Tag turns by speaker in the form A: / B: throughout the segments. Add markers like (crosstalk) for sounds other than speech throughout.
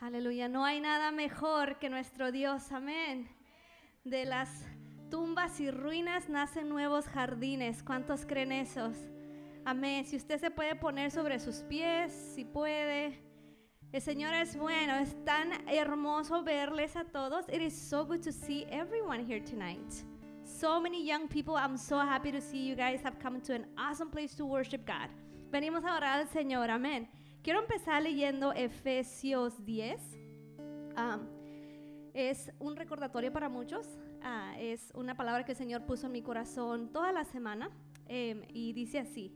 A: Aleluya, no hay nada mejor que nuestro Dios, amén. De las tumbas y ruinas nacen nuevos jardines. ¿Cuántos creen esos? Amén. Si usted se puede poner sobre sus pies, si puede. El Señor es bueno, es tan hermoso verles a todos. It is so good to see everyone here tonight. So many young people, I'm so happy to see you guys have come to an awesome place to worship God. Venimos a orar al Señor, amén. Quiero empezar leyendo Efesios 10. Um, es un recordatorio para muchos. Uh, es una palabra que el Señor puso en mi corazón toda la semana. Um, y dice así,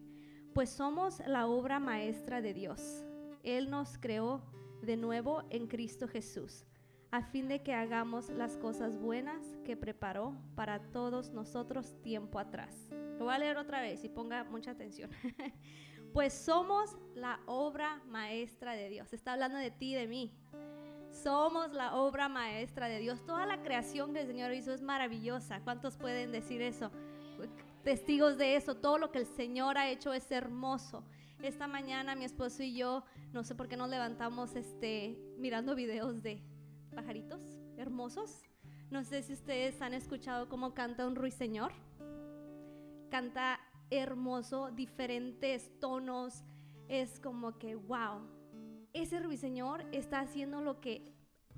A: pues somos la obra maestra de Dios. Él nos creó de nuevo en Cristo Jesús, a fin de que hagamos las cosas buenas que preparó para todos nosotros tiempo atrás. Lo voy a leer otra vez y ponga mucha atención. (laughs) Pues somos la obra maestra de Dios. Está hablando de ti y de mí. Somos la obra maestra de Dios. Toda la creación que el Señor hizo es maravillosa. ¿Cuántos pueden decir eso? Testigos de eso. Todo lo que el Señor ha hecho es hermoso. Esta mañana mi esposo y yo, no sé por qué nos levantamos este, mirando videos de pajaritos hermosos. No sé si ustedes han escuchado cómo canta un ruiseñor. Canta hermoso, diferentes tonos. Es como que, wow, ese ruiseñor está haciendo lo que,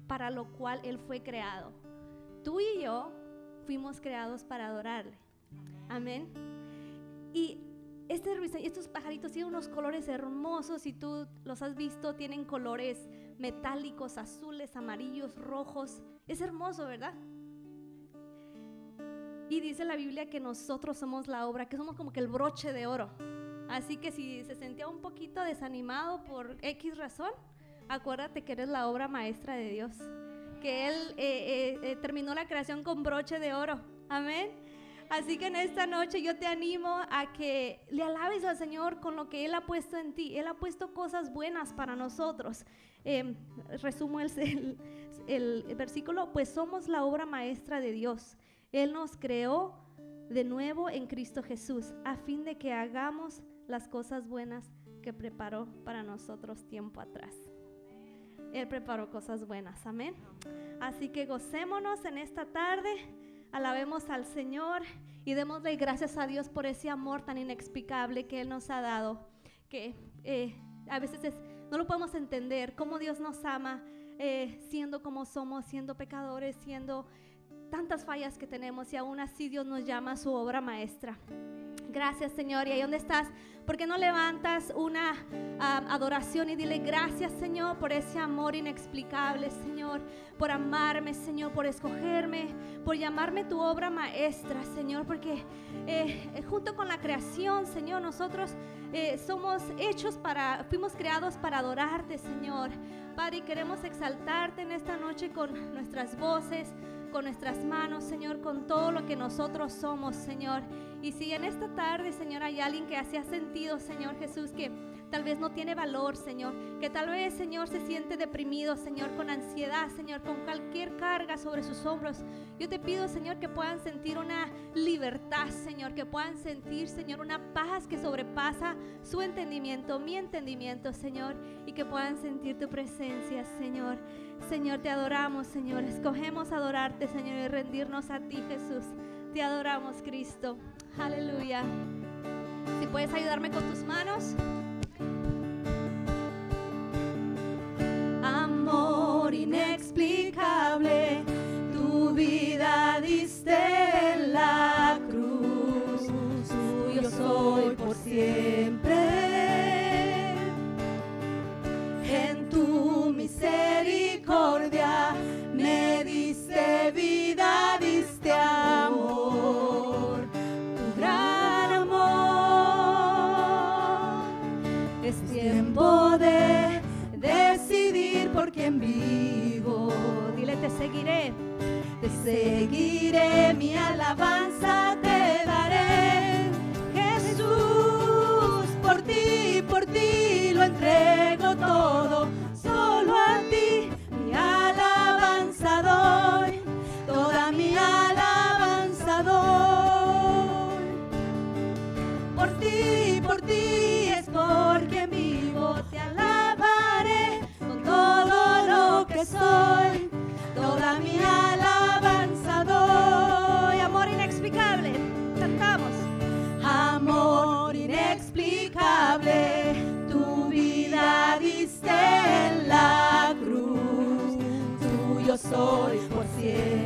A: para lo cual él fue creado. Tú y yo fuimos creados para adorarle. Amén. Y este ruiseñor, estos pajaritos tienen unos colores hermosos y tú los has visto, tienen colores metálicos, azules, amarillos, rojos. Es hermoso, ¿verdad? Y dice la Biblia que nosotros somos la obra, que somos como que el broche de oro. Así que si se sentía un poquito desanimado por X razón, acuérdate que eres la obra maestra de Dios. Que Él eh, eh, eh, terminó la creación con broche de oro. Amén. Así que en esta noche yo te animo a que le alabes al Señor con lo que Él ha puesto en ti. Él ha puesto cosas buenas para nosotros. Em, resumo el, el versículo, pues somos la obra maestra de Dios él nos creó de nuevo en Cristo Jesús, a fin de que hagamos las cosas buenas que preparó para nosotros tiempo atrás. Él preparó cosas buenas, amén. Así que gocémonos en esta tarde, alabemos al Señor y démosle gracias a Dios por ese amor tan inexplicable que Él nos ha dado, que eh, a veces no lo podemos entender, cómo Dios nos ama eh, siendo como somos, siendo pecadores, siendo tantas fallas que tenemos y aún así Dios nos llama a su obra maestra. Gracias Señor. Y ahí donde estás, ¿por qué no levantas una adoración y dile gracias Señor por ese amor inexplicable Señor, por amarme Señor, por escogerme, por llamarme tu obra maestra Señor, porque eh, eh, junto con la creación Señor, nosotros eh, somos hechos para, fuimos creados para adorarte Señor. Padre, y queremos exaltarte en esta noche con nuestras voces con nuestras manos, Señor, con todo lo que nosotros somos, Señor. Y si en esta tarde, Señor, hay alguien que se ha sentido, Señor Jesús, que tal vez no tiene valor, Señor, que tal vez, Señor, se siente deprimido, Señor, con ansiedad, Señor, con cualquier carga sobre sus hombros. Yo te pido, Señor, que puedan sentir una libertad, Señor, que puedan sentir, Señor, una paz que sobrepasa su entendimiento, mi entendimiento, Señor, y que puedan sentir tu presencia, Señor. Señor, te adoramos, Señor. Escogemos adorarte, Señor, y rendirnos a ti, Jesús. Te adoramos, Cristo. Aleluya. Si puedes ayudarme con tus manos.
B: Inexplicable, tu vida diste
A: Te seguiré,
B: mi alabanza tu vida diste en la cruz, tuyo soy por siempre.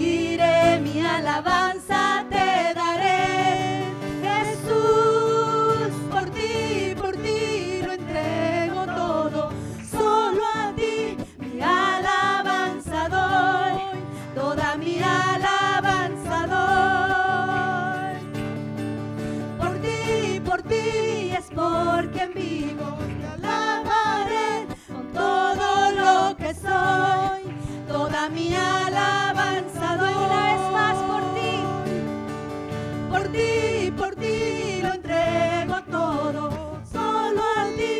B: seguiré, mi alabanza te daré. Jesús, por ti, por ti lo entrego todo. Solo a ti mi alabanza doy, toda mi alabanzado. Por ti, por ti es porque vivo, te alabaré con todo lo que soy, toda mi alabanza.
A: ti,
B: por ti lo entrego todo. Solo a ti,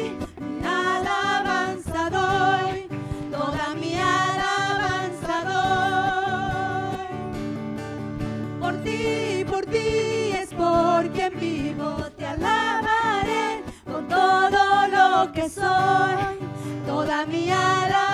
B: nada alabanza doy, toda mi alabanza doy. Por ti, por ti es porque vivo, te alabaré con todo lo que soy, toda mi alabanza.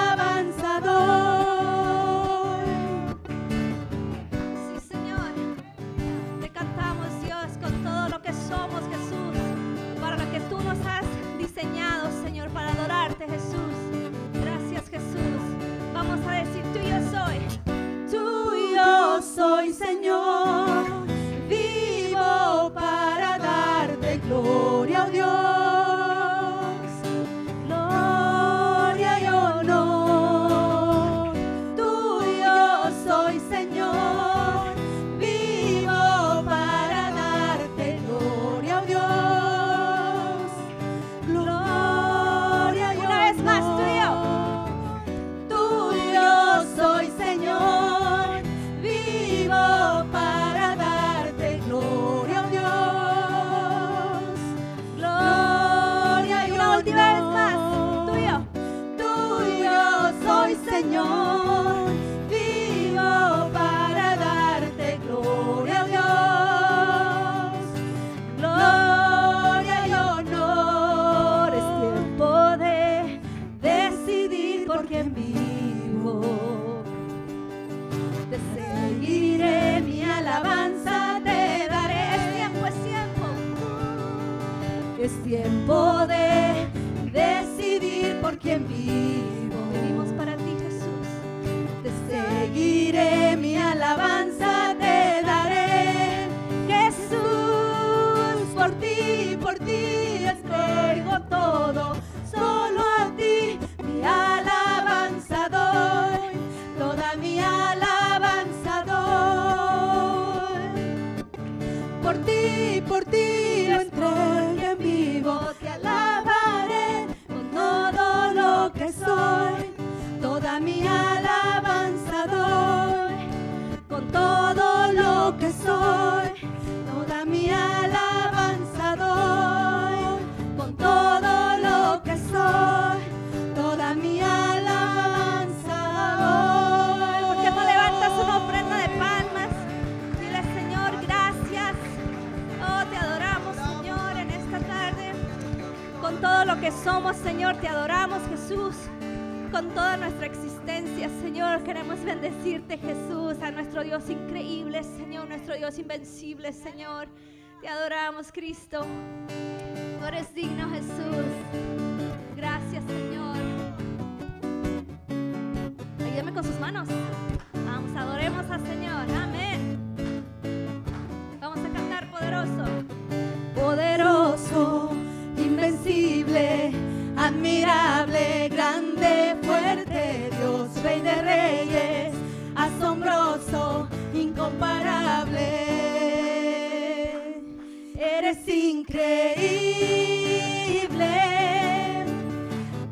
A: eres
B: increíble,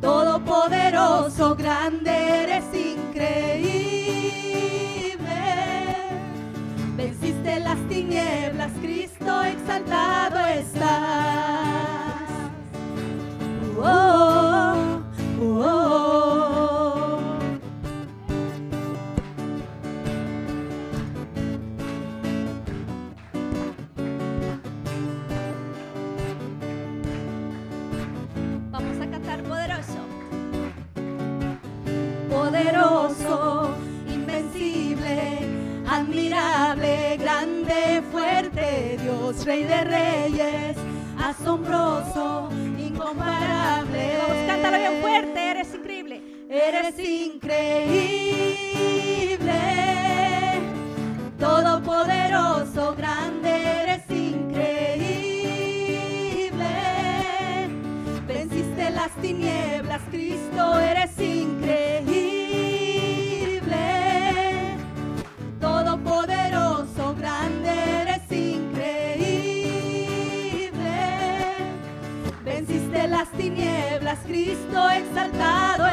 B: todopoderoso, grande eres increíble. Venciste las tinieblas, Cristo exaltado está. Asombroso, incomparable.
A: Vamos, cántalo bien fuerte, eres increíble.
B: Eres increíble, todopoderoso, grande, eres increíble. Venciste las tinieblas, tinieblas, Cristo exaltado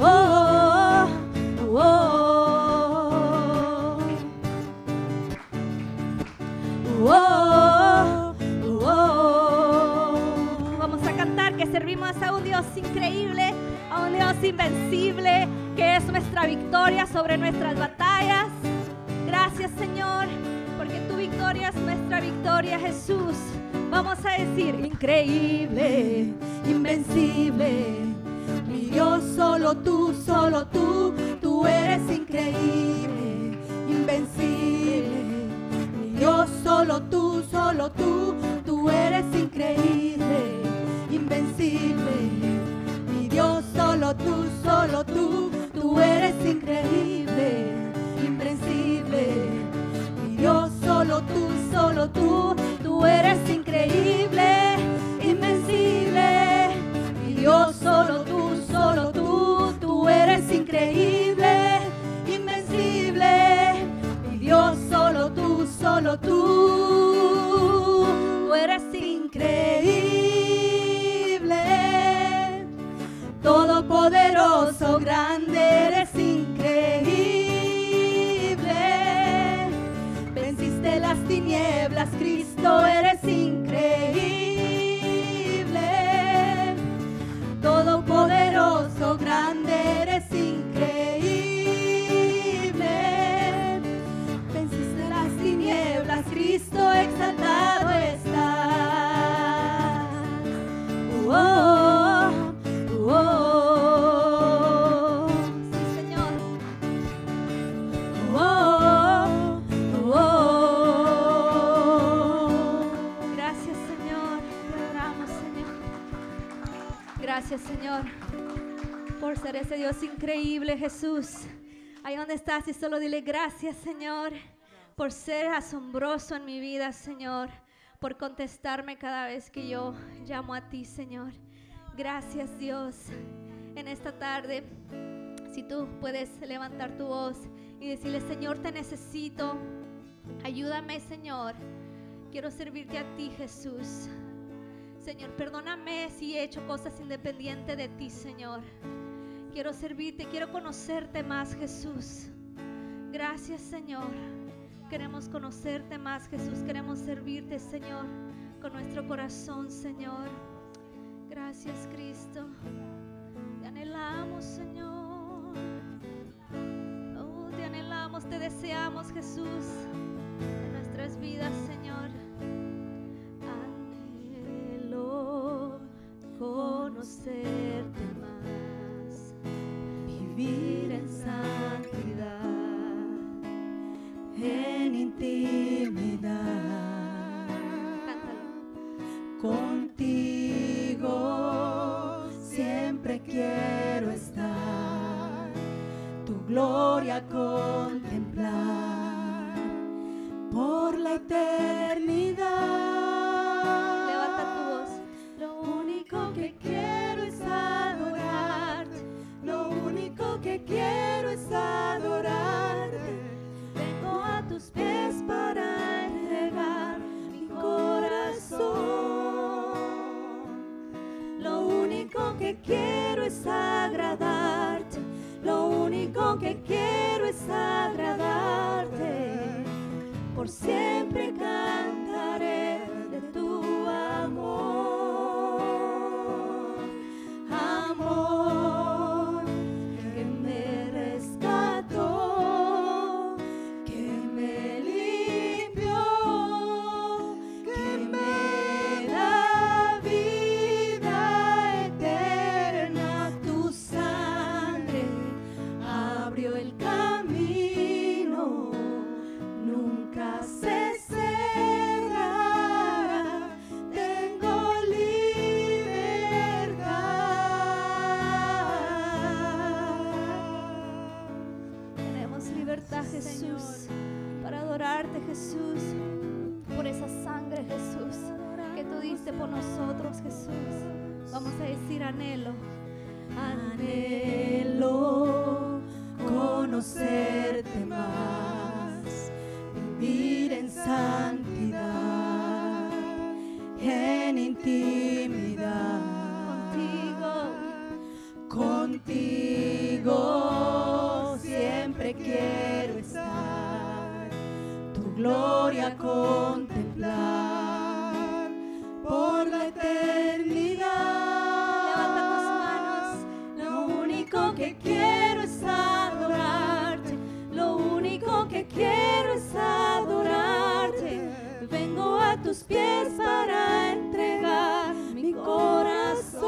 B: oh, oh, oh, oh, oh.
A: Vamos a cantar que servimos a un Dios increíble, a un Dios invencible, que es nuestra victoria sobre nuestras batallas. Gracias Señor, porque tu victoria es nuestra victoria, Jesús. Vamos a decir, increíble.
B: invencible. Mi Dios, solo tú, solo tú, tú eres increíble, invencible. Mi Dios, solo tú, solo tú, tú eres increíble, invencible. Mi Dios, solo tú, solo tú, tú eres increíble, invencible. Mi Dios, solo tú, solo tú, tú eres increíble, invencible. Mi Dios, solo tú, solo tú, tú eres increíble, invencible. Mi Dios, solo tú, solo tú, tú eres increíble. Todopoderoso, grande, eres increíble. Venciste las tinieblas, Cristo, eres increíble. Todopoderoso, grande, eres increíble. Venciste las tinieblas, Cristo, exaltado
A: Señor por ser ese Dios increíble Jesús. Ahí donde estás y solo dile gracias Señor por ser asombroso en mi vida Señor, por contestarme cada vez que yo llamo a ti Señor. Gracias Dios. En esta tarde, si tú puedes levantar tu voz y decirle Señor te necesito, ayúdame Señor. Quiero servirte a ti, Jesús. Señor, perdóname si he hecho cosas independientes de ti, Señor. Quiero servirte, quiero conocerte más, Jesús. Gracias, Señor. Queremos conocerte más, Jesús. Queremos servirte, Señor, con nuestro corazón, Señor. Gracias, Cristo. Te anhelamos, Señor. Oh, te anhelamos, te deseamos, Jesús, en nuestras vidas, Señor. Conocerte más,
B: vivir en santidad, en intimidad, contigo siempre quiero estar, tu gloria contemplar por la eternidad. que quiero es agradarte. Lo único que quiero es agradarte. Por siempre
A: canto. por nosotros, Jesús. Vamos a decir anhelo.
B: Anhelo conocerte más, vivir en santidad, en intimidad contigo, contigo siempre quiero estar, tu gloria contigo que quiero es adorarte, lo único que quiero es adorarte. Vengo a tus pies para entregar mi corazón.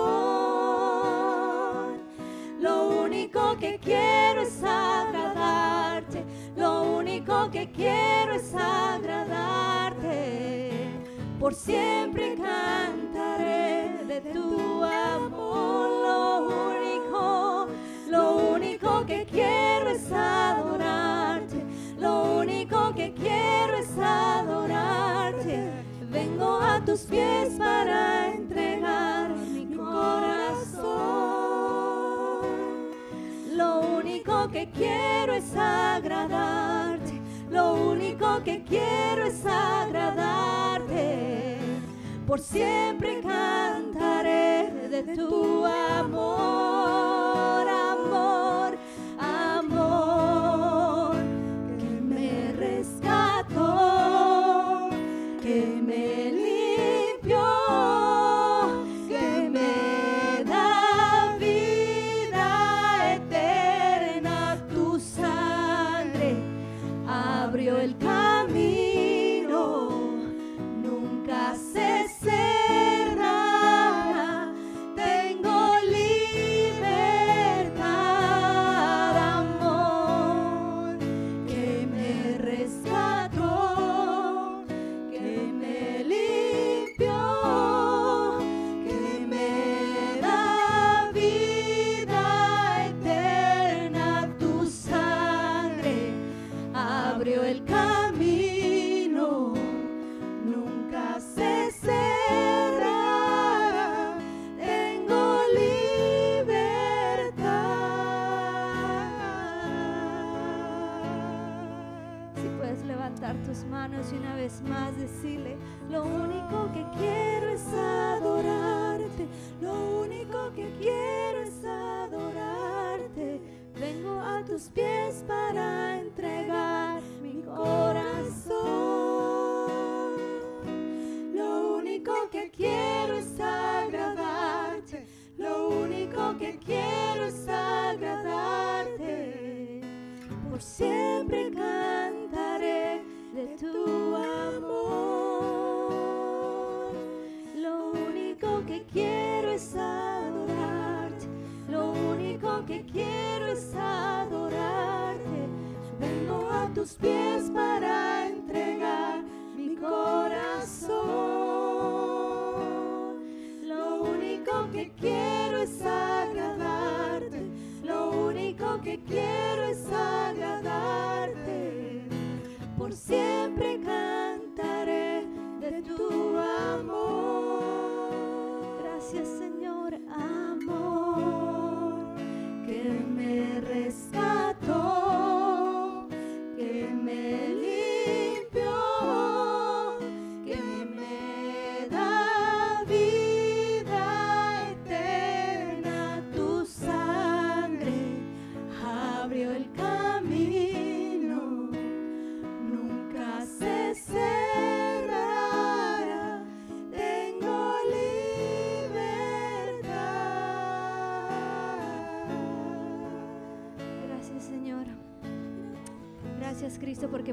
B: Lo único que quiero es agradarte, lo único que quiero es agradarte. Por siempre tus pies para entregar mi corazón. Lo único que quiero es agradarte, lo único que quiero es agradarte. Por siempre
A: manos y una vez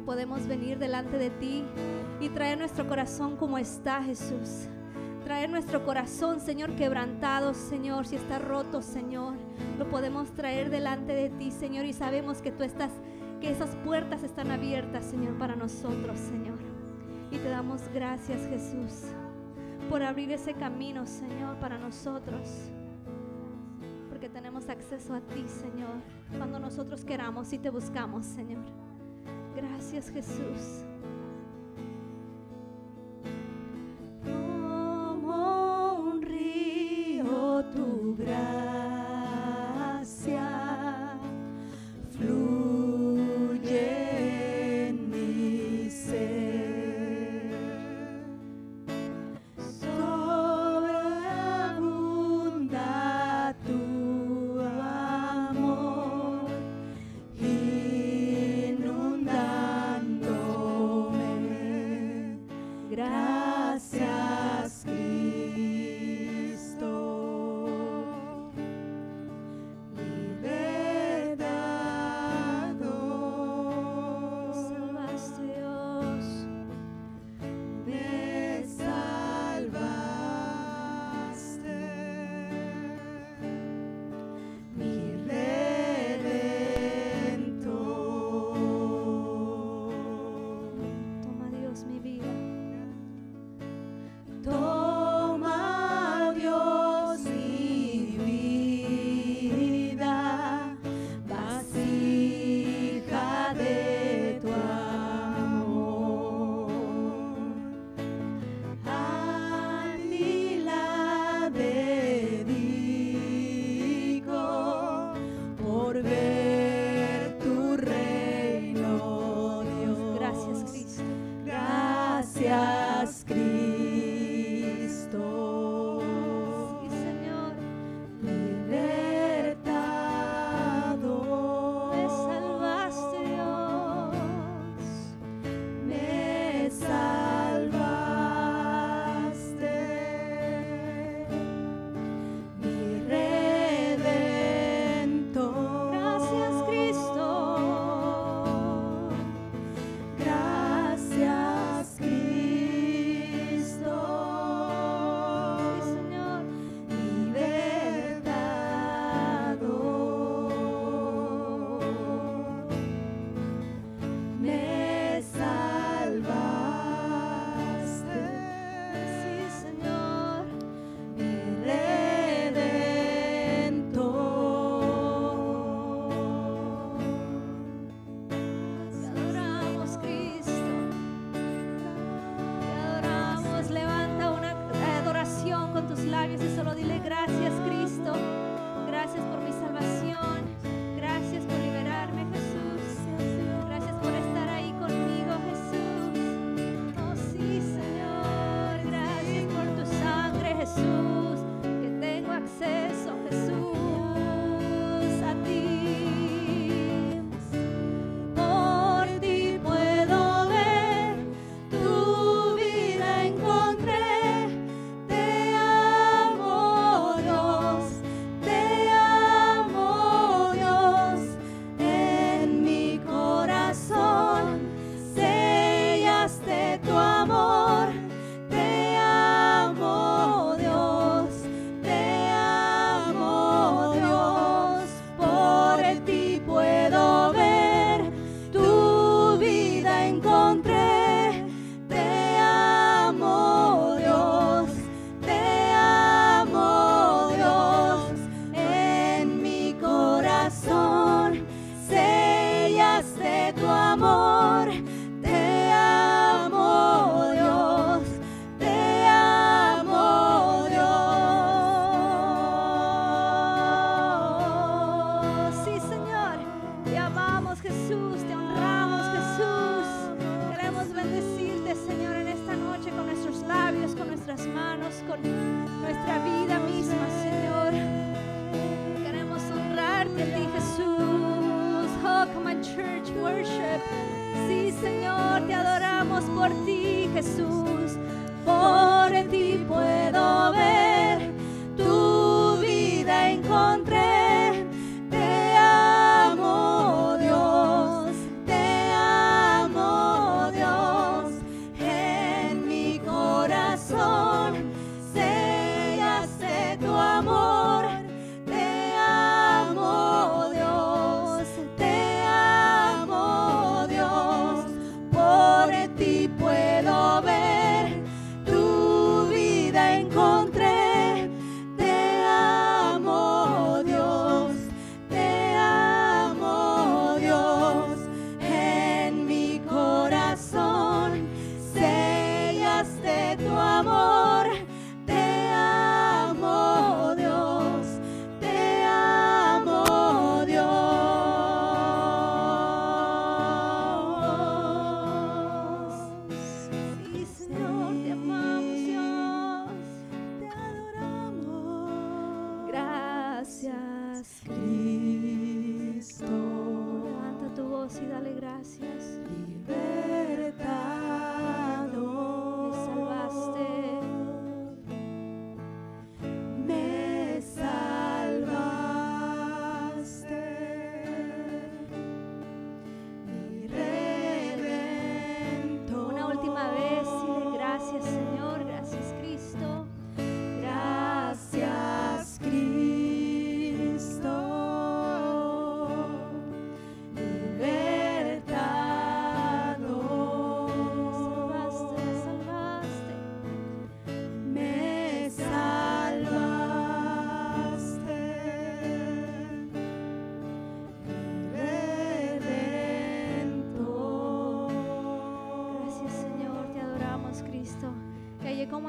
B: podemos venir delante de ti y traer nuestro corazón como está, Jesús. Traer nuestro corazón, Señor, quebrantado, Señor, si está roto, Señor. Lo podemos traer delante de ti, Señor, y sabemos que tú estás, que esas puertas están abiertas, Señor, para nosotros, Señor. Y te damos gracias, Jesús, por abrir ese camino, Señor, para nosotros porque tenemos acceso a ti, Señor, cuando nosotros queramos y te buscamos, Señor. Gracias Jesús.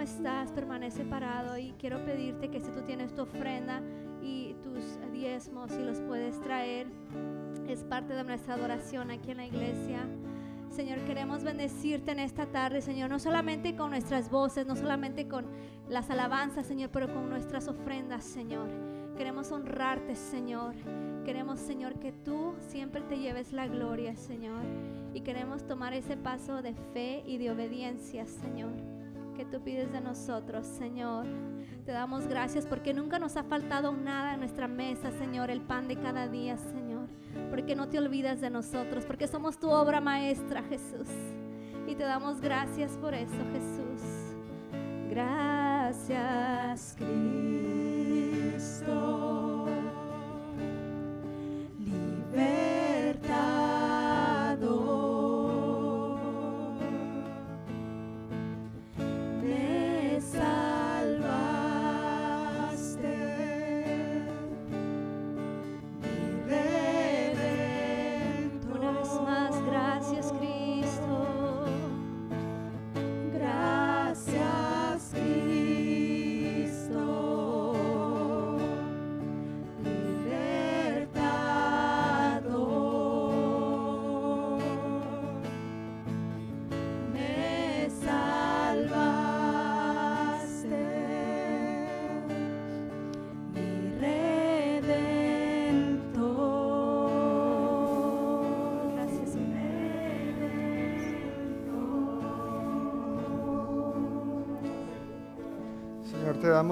A: Estás, permanece parado y quiero pedirte que si tú tienes tu ofrenda y tus diezmos y los puedes traer, es parte de nuestra adoración aquí en la iglesia. Señor, queremos bendecirte en esta tarde, Señor, no solamente con nuestras voces, no solamente con las alabanzas, Señor, pero con nuestras ofrendas, Señor. Queremos honrarte, Señor. Queremos, Señor, que tú siempre te lleves la gloria, Señor. Y queremos tomar ese paso de fe y de obediencia, Señor, que tú pides de nosotros, Señor. Te damos gracias porque nunca nos ha faltado nada en nuestra mesa, Señor, el pan de cada día, Señor. Porque no te olvidas de nosotros, porque somos tu obra maestra, Jesús. Y te damos gracias por eso, Jesús. Gracias, Cristo.
C: te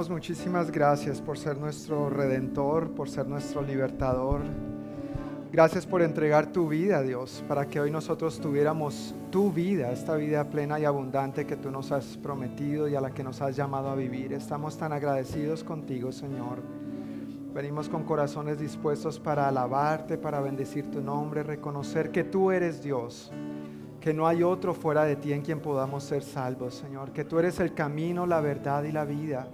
C: muchísimas gracias por ser nuestro redentor, por ser nuestro libertador. Gracias por entregar tu vida, Dios, para que hoy nosotros tuviéramos tu vida, esta vida plena y abundante que tú nos has prometido y a la que nos has llamado a vivir. Estamos tan agradecidos contigo, Señor. Venimos con corazones dispuestos para alabarte, para bendecir tu nombre, reconocer que tú eres Dios que no hay otro fuera de ti en quien podamos ser salvos, Señor, que tú eres el camino, la verdad y la vida,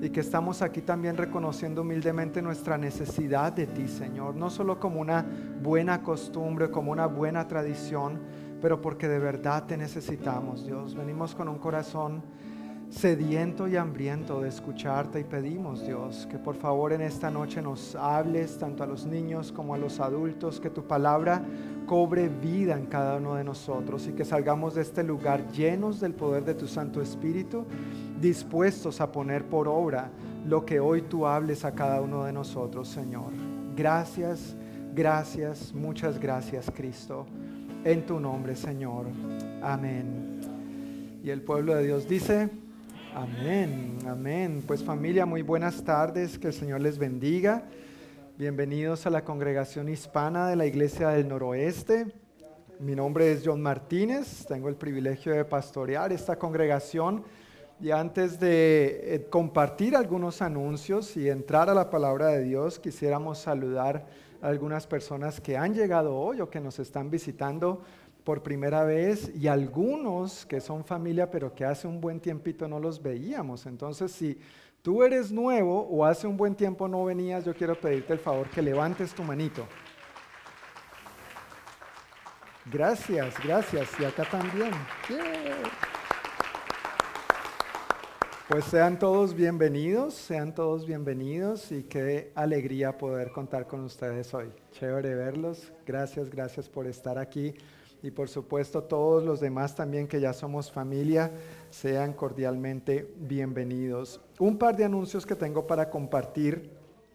C: y que estamos aquí también reconociendo humildemente nuestra necesidad de ti, Señor, no solo como una buena costumbre, como una buena tradición, pero porque de verdad te necesitamos, Dios. Venimos con un corazón sediento y hambriento de escucharte y pedimos, Dios, que por favor en esta noche nos hables tanto a los niños como a los adultos, que tu palabra cobre vida en cada uno de nosotros y que salgamos de este lugar llenos del poder de tu Santo Espíritu, dispuestos a poner por obra lo que hoy tú hables a cada uno de nosotros, Señor. Gracias, gracias, muchas gracias, Cristo. En tu nombre, Señor. Amén. Y el pueblo de Dios dice, Amén, amén. Pues familia, muy buenas tardes, que el Señor les bendiga. Bienvenidos a la congregación hispana de la Iglesia del Noroeste. Mi nombre es John Martínez, tengo el privilegio de pastorear esta congregación. Y antes de eh, compartir algunos anuncios y entrar a la palabra de Dios, quisiéramos saludar a algunas personas que han llegado hoy o que nos están visitando por primera vez y algunos que son familia pero que hace un buen tiempito no los veíamos. Entonces, si tú eres nuevo o hace un buen tiempo no venías, yo quiero pedirte el favor que levantes tu manito. Gracias, gracias. Y acá también. Pues sean todos bienvenidos, sean todos bienvenidos y qué alegría poder contar con ustedes hoy. Chévere verlos. Gracias, gracias por estar aquí y por supuesto todos los demás también que ya somos familia, sean cordialmente bienvenidos. Un par de anuncios que tengo para compartir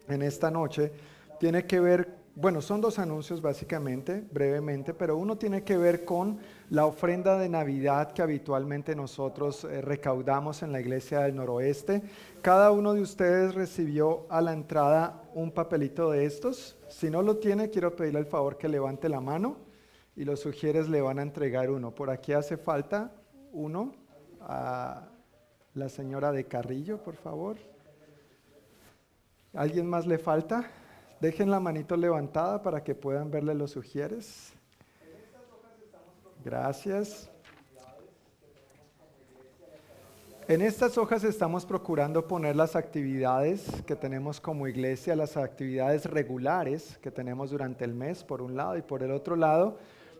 C: en esta noche tiene que ver, bueno, son dos anuncios básicamente, brevemente, pero uno tiene que ver con la ofrenda de Navidad que habitualmente nosotros eh, recaudamos en la iglesia del noroeste. Cada uno de ustedes recibió a la entrada un papelito de estos. Si no lo tiene, quiero pedirle el favor que levante la mano y los sugieres le van a entregar uno. Por aquí hace falta uno a la señora de Carrillo, por favor. ¿Alguien más le falta? Dejen la manito levantada para que puedan verle los sugieres. Gracias. En estas hojas estamos procurando poner las actividades que tenemos como iglesia, las actividades regulares que tenemos durante el mes, por un lado, y por el otro lado,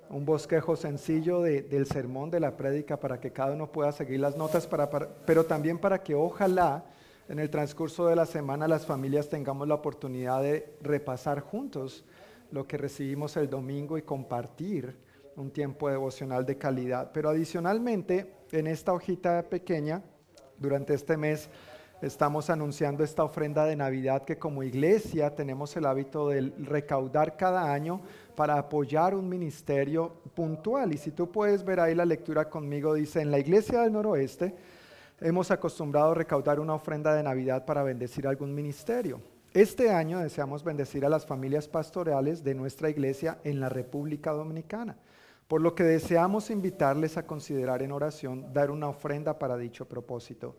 C: un bosquejo sencillo de- del sermón, de la prédica, para que cada uno pueda seguir las notas, para, para- pero también para que ojalá en el transcurso de la semana las familias tengamos la oportunidad de repasar juntos lo que recibimos el domingo y compartir un tiempo devocional de calidad. Pero adicionalmente, en esta hojita pequeña, durante este mes, estamos anunciando esta ofrenda de Navidad que como iglesia tenemos el hábito de recaudar cada año para apoyar un ministerio puntual. Y si tú puedes ver ahí la lectura conmigo, dice, en la iglesia del noroeste hemos acostumbrado recaudar una ofrenda de Navidad para bendecir algún ministerio. Este año deseamos bendecir a las familias pastorales de nuestra iglesia en la República Dominicana, por lo que deseamos invitarles a considerar en oración dar una ofrenda para dicho propósito.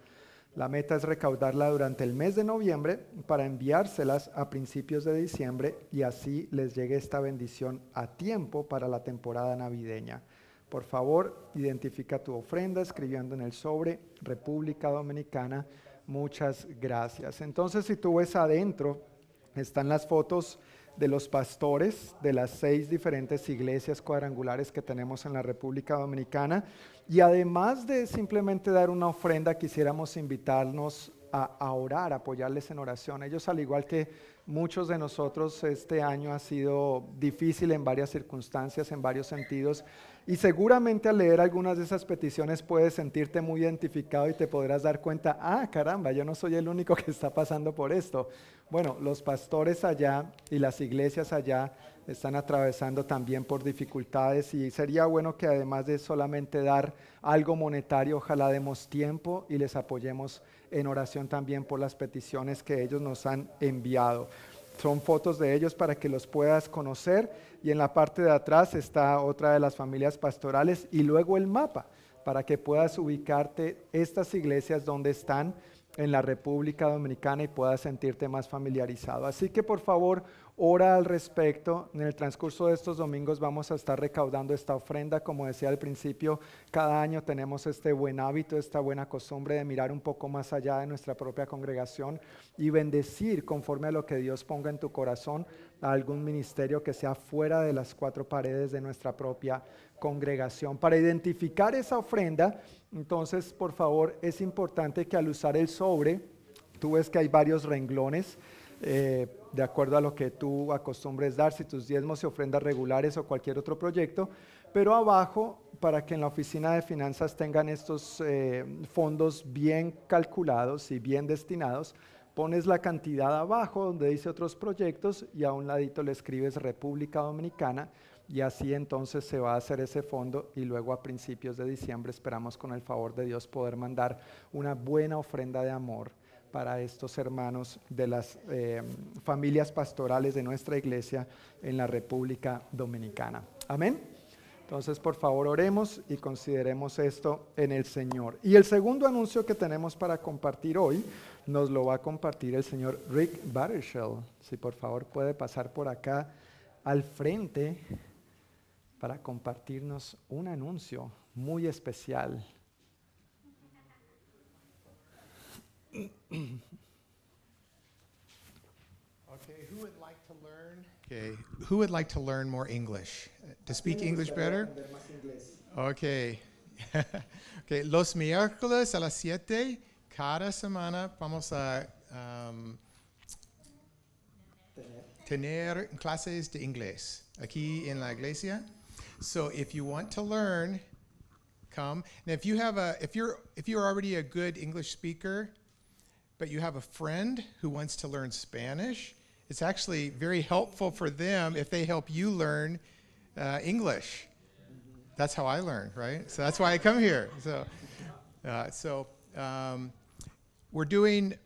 C: La meta es recaudarla durante el mes de noviembre para enviárselas a principios de diciembre y así les llegue esta bendición a tiempo para la temporada navideña. Por favor, identifica tu ofrenda escribiendo en el sobre República Dominicana. Muchas gracias. Entonces, si tú ves adentro, están las fotos de los pastores de las seis diferentes iglesias cuadrangulares que tenemos en la República Dominicana. Y además de simplemente dar una ofrenda, quisiéramos invitarnos a, a orar, apoyarles en oración. Ellos, al igual que muchos de nosotros, este año ha sido difícil en varias circunstancias, en varios sentidos. Y seguramente al leer algunas de esas peticiones puedes sentirte muy identificado y te podrás dar cuenta, ah, caramba, yo no soy el único que está pasando por esto. Bueno, los pastores allá y las iglesias allá están atravesando también por dificultades y sería bueno que además de solamente dar algo monetario, ojalá demos tiempo y les apoyemos en oración también por las peticiones que ellos nos han enviado. Son fotos de ellos para que los puedas conocer y en la parte de atrás está otra de las familias pastorales y luego el mapa para que puedas ubicarte estas iglesias donde están en la República Dominicana y puedas sentirte más familiarizado. Así que por favor, ora al respecto. En el transcurso de estos domingos vamos a estar recaudando esta ofrenda. Como decía al principio, cada año tenemos este buen hábito, esta buena costumbre de mirar un poco más allá de nuestra propia congregación y bendecir conforme a lo que Dios ponga en tu corazón a algún ministerio que sea fuera de las cuatro paredes de nuestra propia congregación. Para identificar esa ofrenda, entonces, por favor, es importante que al usar el sobre, tú ves que hay varios renglones. eh, de acuerdo a lo que tú acostumbres dar, si tus diezmos y ofrendas regulares o cualquier otro proyecto, pero abajo, para que en la oficina de finanzas tengan estos eh, fondos bien calculados y bien destinados, pones la cantidad abajo donde dice otros proyectos y a un ladito le escribes República Dominicana y así entonces se va a hacer ese fondo y luego a principios de diciembre esperamos con el favor de Dios poder mandar una buena ofrenda de amor para estos hermanos de las eh, familias pastorales de nuestra iglesia en la República Dominicana. Amén. Entonces, por favor, oremos y consideremos esto en el Señor. Y el segundo anuncio que tenemos para compartir hoy nos lo va a compartir el señor Rick Battershell. Si por favor puede pasar por acá al frente para compartirnos un anuncio muy especial.
D: Okay, who would like to learn? Okay, who would like to learn more English? To speak English better? Okay. (laughs) okay, los miércoles a las 7, cada semana vamos a um, tener clases de inglés aquí en la iglesia. So if you want to learn, come. And if you have a if you're if you're already a good English speaker, but you have a friend who wants to learn Spanish, it's actually very helpful for them if they help you learn uh, English. That's how I learned, right? So that's why I come here. So, uh, so um, we're doing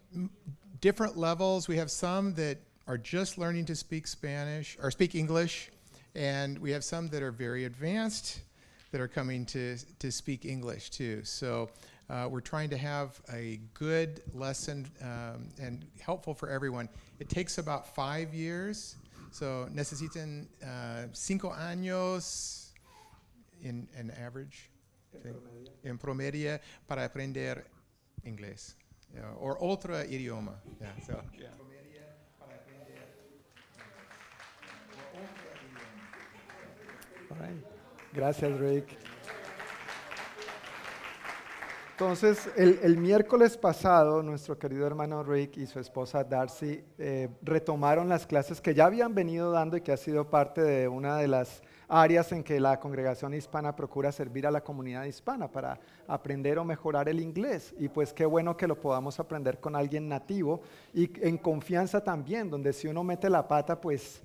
D: different levels. We have some that are just learning to speak Spanish or speak English, and we have some that are very advanced that are coming to, to speak English too. So uh, we're trying to have a good lesson um, and helpful for everyone. It takes about five years. So necesitan uh, cinco años in an average, sí, en promedio para aprender inglés yeah, or otro idioma.
C: Gracias, Rick. Entonces, el, el miércoles pasado, nuestro querido hermano Rick y su esposa Darcy eh, retomaron las clases que ya habían venido dando y que ha sido parte de una de las áreas en que la congregación hispana procura servir a la comunidad hispana para aprender o mejorar el inglés. Y pues qué bueno que lo podamos aprender con alguien nativo y en confianza también, donde si uno mete la pata, pues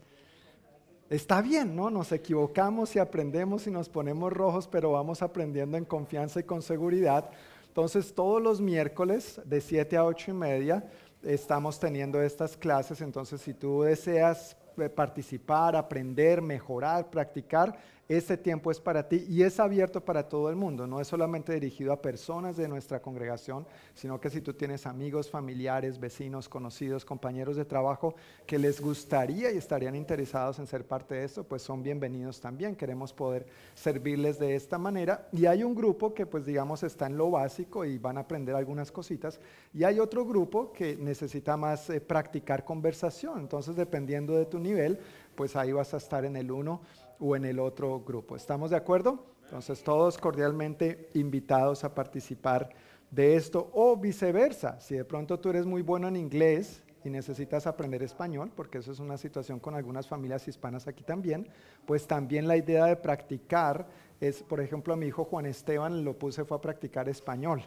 C: está bien, ¿no? Nos equivocamos y aprendemos y nos ponemos rojos, pero vamos aprendiendo en confianza y con seguridad. Entonces, todos los miércoles de 7 a 8 y media estamos teniendo estas clases. Entonces, si tú deseas participar, aprender, mejorar, practicar, ese tiempo es para ti y es abierto para todo el mundo. No es solamente dirigido a personas de nuestra congregación, sino que si tú tienes amigos, familiares, vecinos, conocidos, compañeros de trabajo que les gustaría y estarían interesados en ser parte de esto, pues son bienvenidos también. Queremos poder servirles de esta manera. Y hay un grupo que pues digamos está en lo básico y van a aprender algunas cositas. Y hay otro grupo que necesita más eh, practicar conversación. Entonces, dependiendo de tu nivel, pues ahí vas a estar en el uno o en el otro grupo. ¿Estamos de acuerdo? Entonces todos cordialmente invitados a participar de esto o viceversa. Si de pronto tú eres muy bueno en inglés y necesitas aprender español, porque eso es una situación con algunas familias hispanas aquí también, pues también la idea de practicar es, por ejemplo, a mi hijo Juan Esteban lo puse fue a practicar español.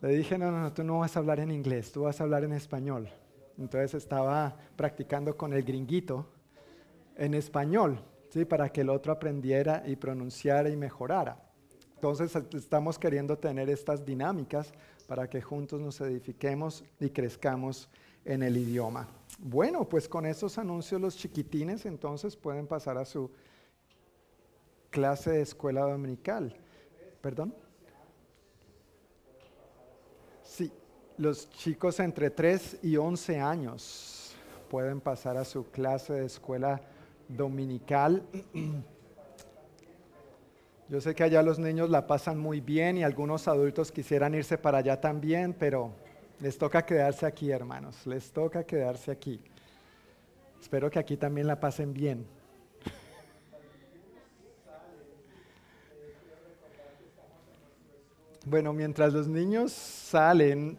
C: Le dije, no, no, no, tú no vas a hablar en inglés, tú vas a hablar en español. Entonces estaba practicando con el gringuito en español. ¿Sí? para que el otro aprendiera y pronunciara y mejorara. Entonces estamos queriendo tener estas dinámicas para que juntos nos edifiquemos y crezcamos en el idioma. Bueno, pues con estos anuncios los chiquitines entonces pueden pasar a su clase de escuela dominical. ¿Perdón? Sí, los chicos entre 3 y 11 años pueden pasar a su clase de escuela dominical. (clears throat) Yo sé que allá los niños la pasan muy bien y algunos adultos quisieran irse para allá también, pero les toca quedarse aquí, hermanos, les toca quedarse aquí. Espero que aquí también la pasen bien. (laughs) Bueno, mientras los niños salen,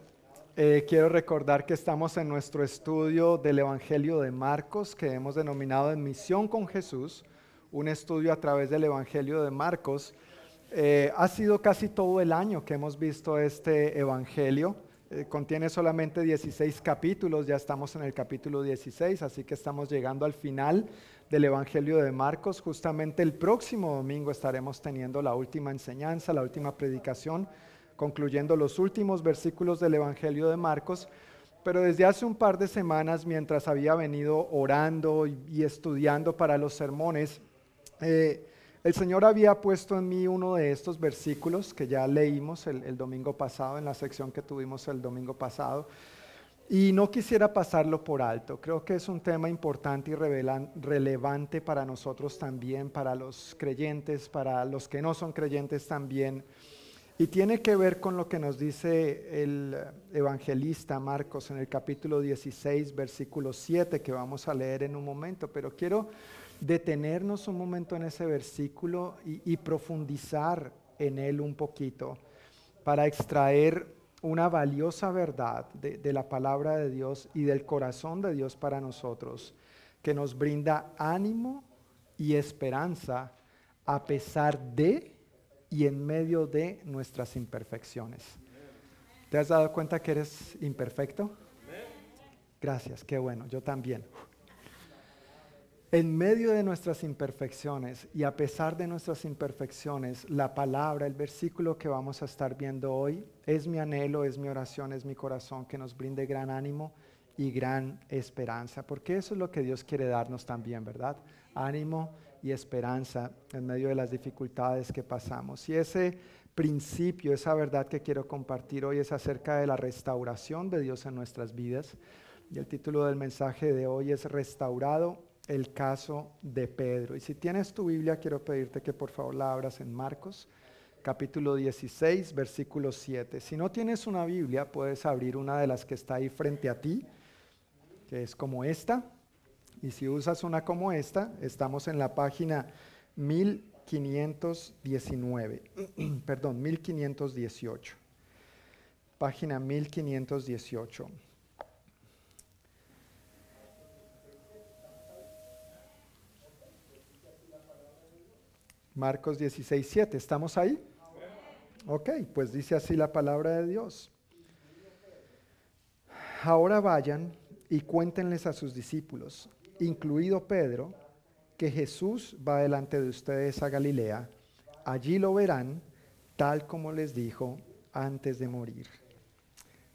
C: eh, quiero recordar que estamos en nuestro estudio del Evangelio de Marcos, que hemos denominado en Misión con Jesús, un estudio a través del Evangelio de Marcos. Eh, ha sido casi todo el año que hemos visto este Evangelio. Eh, contiene solamente 16 capítulos, ya estamos en el capítulo 16, así que estamos llegando al final del Evangelio de Marcos. Justamente el próximo domingo estaremos teniendo la última enseñanza, la última predicación concluyendo los últimos versículos del Evangelio de Marcos, pero desde hace un par de semanas, mientras había venido orando y, estudiando para los sermones, eh, el Señor había puesto en mí uno de estos versículos que ya leímos el, domingo pasado, en la sección que tuvimos el domingo pasado, y no quisiera pasarlo por alto. Creo que es un tema importante y relevante para nosotros también, para los creyentes, para los que no son creyentes también. Y tiene que ver con lo que nos dice el evangelista Marcos en el capítulo 16, versículo 7, que vamos a leer en un momento, pero quiero detenernos un momento en ese versículo y, profundizar en él un poquito para extraer una valiosa verdad de, de la palabra de Dios y del corazón de Dios para nosotros, que nos brinda ánimo y esperanza a pesar de y en medio de nuestras imperfecciones. ¿Te has dado cuenta que eres imperfecto? Gracias, qué bueno, yo también. En medio de nuestras imperfecciones y a pesar de nuestras imperfecciones, la palabra, el versículo que vamos a estar viendo hoy, es mi anhelo, es mi oración, es mi corazón que nos brinde gran ánimo y gran esperanza, porque eso es lo que Dios quiere darnos también, ¿verdad? Ánimo y esperanza en medio de las dificultades que pasamos. Y ese principio, esa verdad que quiero compartir hoy es acerca de la restauración de Dios en nuestras vidas. Y el título del mensaje de hoy es Restaurado el caso de Pedro. Y si tienes tu Biblia, quiero pedirte que por favor la abras en Marcos, capítulo 16, versículo 7. Si no tienes una Biblia, puedes abrir una de las que está ahí frente a ti, que es como esta. Y si usas una como esta, estamos en la página 1000 1519, (clears throat) perdón, 1518. Página 1518. Marcos 16, 7. ¿Estamos ahí? Ok, pues dice así la palabra de Dios. Ahora vayan y cuéntenles a sus discípulos, incluido Pedro, que Jesús va delante de ustedes a Galilea. Allí lo verán, tal como les dijo antes de morir.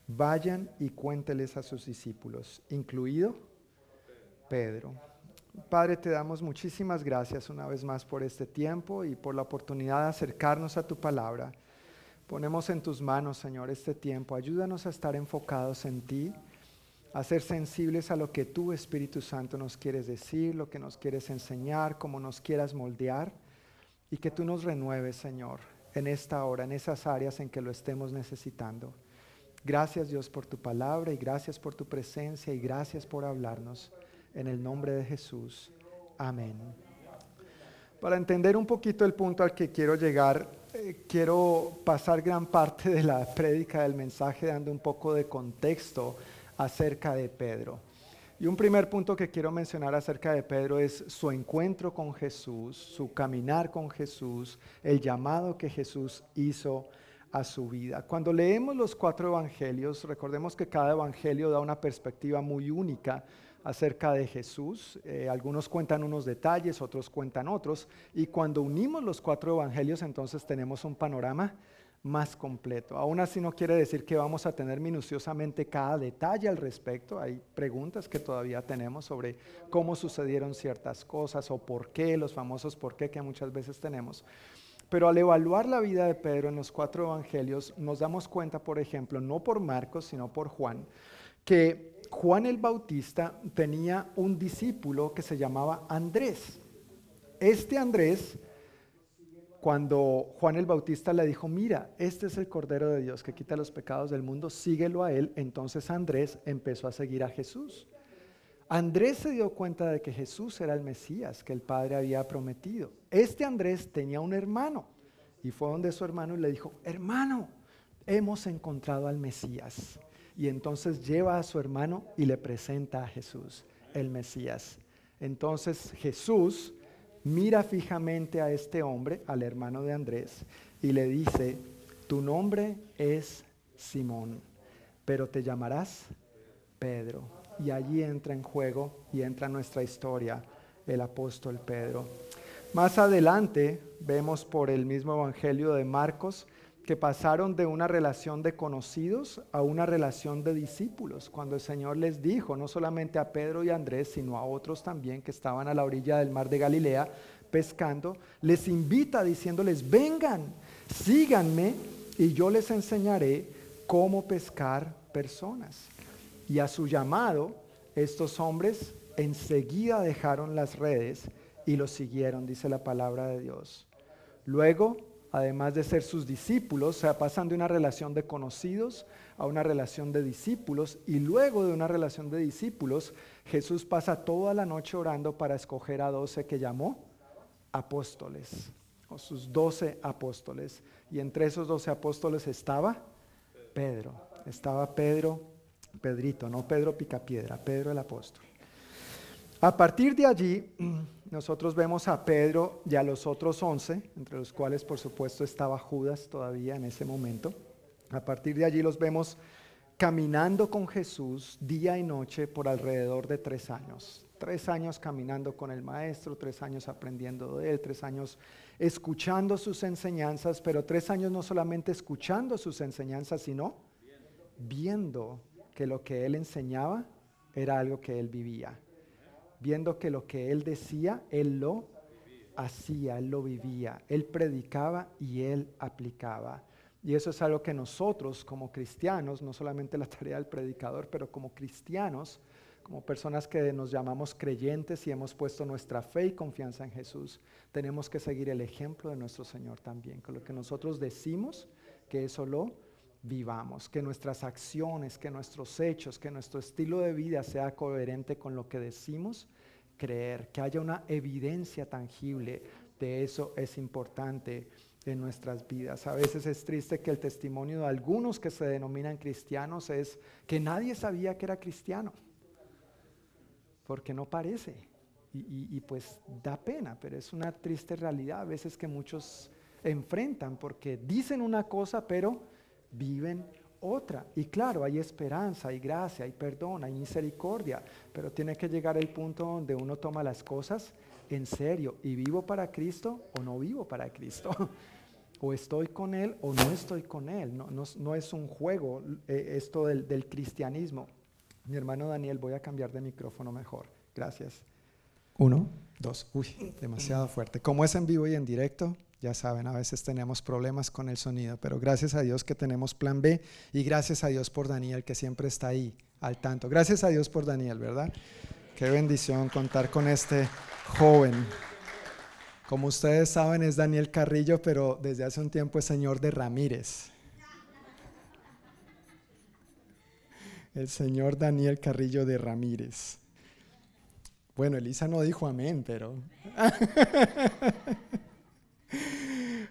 C: Vayan y cuéntenles a sus discípulos, incluido Pedro. Padre, te damos muchísimas gracias una vez más por este tiempo y por la oportunidad de acercarnos a tu palabra. Ponemos en tus manos, Señor, este tiempo. Ayúdanos a estar enfocados en ti, a ser sensibles a lo que tú, Espíritu Santo, nos quieres decir, lo que nos quieres enseñar, cómo nos quieras moldear, y que tú nos renueves, Señor, en esta hora, en esas áreas en que lo estemos necesitando. Gracias, Dios, por tu palabra y gracias por tu presencia y gracias por hablarnos. En el nombre de Jesús. Amén. Para entender un poquito el punto al que quiero llegar, eh, quiero pasar gran parte de la (laughs) prédica del mensaje dando un poco de contexto acerca de Pedro. Y un primer punto que quiero mencionar acerca de Pedro es su encuentro con Jesús, su caminar con Jesús, el llamado que Jesús hizo a su vida. Cuando leemos los cuatro evangelios, recordemos que cada evangelio da una perspectiva muy única acerca de Jesús. Eh, algunos cuentan unos detalles, otros cuentan otros. Y cuando unimos los cuatro evangelios, entonces tenemos un panorama más completo. Aún así no quiere decir que vamos a tener minuciosamente cada detalle al respecto. Hay preguntas que todavía tenemos sobre cómo sucedieron ciertas cosas o por qué, los famosos por qué que muchas veces tenemos. Pero al evaluar la vida de Pedro en los cuatro evangelios, nos damos cuenta, por ejemplo, no por Marcos, sino por Juan, que Juan el Bautista tenía un discípulo que se llamaba Andrés. Este Andrés, cuando Juan el Bautista le dijo, mira, este es el Cordero de Dios que quita los pecados del mundo, síguelo a él, entonces Andrés empezó a seguir a Jesús. Andrés se dio cuenta de que Jesús era el Mesías que el Padre había prometido. Este Andrés tenía un hermano y fue donde su hermano y le dijo, hermano, hemos encontrado al Mesías y entonces lleva a su hermano y le presenta a Jesús, el Mesías. Entonces Jesús mira fijamente a este hombre, al hermano de Andrés, y le dice, tu nombre es Simón, pero te llamarás Pedro. Y allí entra en juego y entra nuestra historia el apóstol Pedro. Más adelante vemos por el mismo Evangelio de Marcos, que pasaron de una relación de conocidos a una relación de discípulos, cuando el Señor les dijo, no solamente a Pedro y a Andrés, sino a otros también que estaban a la orilla del mar de Galilea pescando, les invita diciéndoles, vengan, síganme y yo les enseñaré cómo pescar personas. Y a su llamado, estos hombres enseguida dejaron las redes y lo siguieron, dice la palabra de Dios. Luego además de ser sus discípulos, o sea, pasan de una relación de conocidos a una relación de discípulos y luego de una relación de discípulos, Jesús pasa toda la noche orando para escoger a doce que llamó apóstoles, o sus doce apóstoles. Y entre esos doce apóstoles estaba Pedro, estaba Pedro, Pedrito, no Pedro Picapiedra, Pedro el apóstol. A partir de allí, (clears throat) nosotros vemos a Pedro y a los otros once, entre los cuales por supuesto estaba Judas todavía en ese momento. A partir de allí los vemos caminando con Jesús día y noche por alrededor de tres años. Tres años caminando con el Maestro, tres años aprendiendo de Él, tres años escuchando sus enseñanzas, pero tres años no solamente escuchando sus enseñanzas, sino viendo que lo que Él enseñaba era algo que Él vivía viendo que lo que él decía, él lo hacía, él lo vivía, él predicaba y él aplicaba. Y eso es algo que nosotros como cristianos, no solamente la tarea del predicador, pero como cristianos, como personas que nos llamamos creyentes y hemos puesto nuestra fe y confianza en Jesús, tenemos que seguir el ejemplo de nuestro Señor también, con lo que nosotros decimos, que eso lo vivamos, que nuestras acciones, que nuestros hechos, que nuestro estilo de vida sea coherente con lo que decimos creer, que haya una evidencia tangible de eso es importante en nuestras vidas. A veces es triste que el testimonio de algunos que se denominan cristianos es que nadie sabía que era cristiano, porque no parece. Y, y, pues da pena, pero es una triste realidad a veces que muchos enfrentan porque dicen una cosa, pero viven otra. Y claro, hay esperanza, hay gracia, hay perdón, hay misericordia, pero tiene que llegar el punto donde uno toma las cosas en serio y vivo para Cristo o no vivo para Cristo. (laughs) o estoy con Él o no estoy con Él. No, no, es un juego eh, esto del, del cristianismo. Mi hermano Daniel, voy a cambiar de micrófono mejor. Gracias. Uno, dos. Uy, demasiado fuerte. Como es en vivo y en directo, ya saben, a veces tenemos problemas con el sonido, pero gracias a Dios que tenemos plan B y gracias a Dios por Daniel que siempre está ahí al tanto. Gracias a Dios por Daniel, ¿verdad? Qué bendición contar con este joven. Como ustedes saben, es Daniel Carrillo, pero desde hace un tiempo es señor de Ramírez. El señor Daniel Carrillo de Ramírez. Bueno, Elisa no dijo amén, pero... (laughs)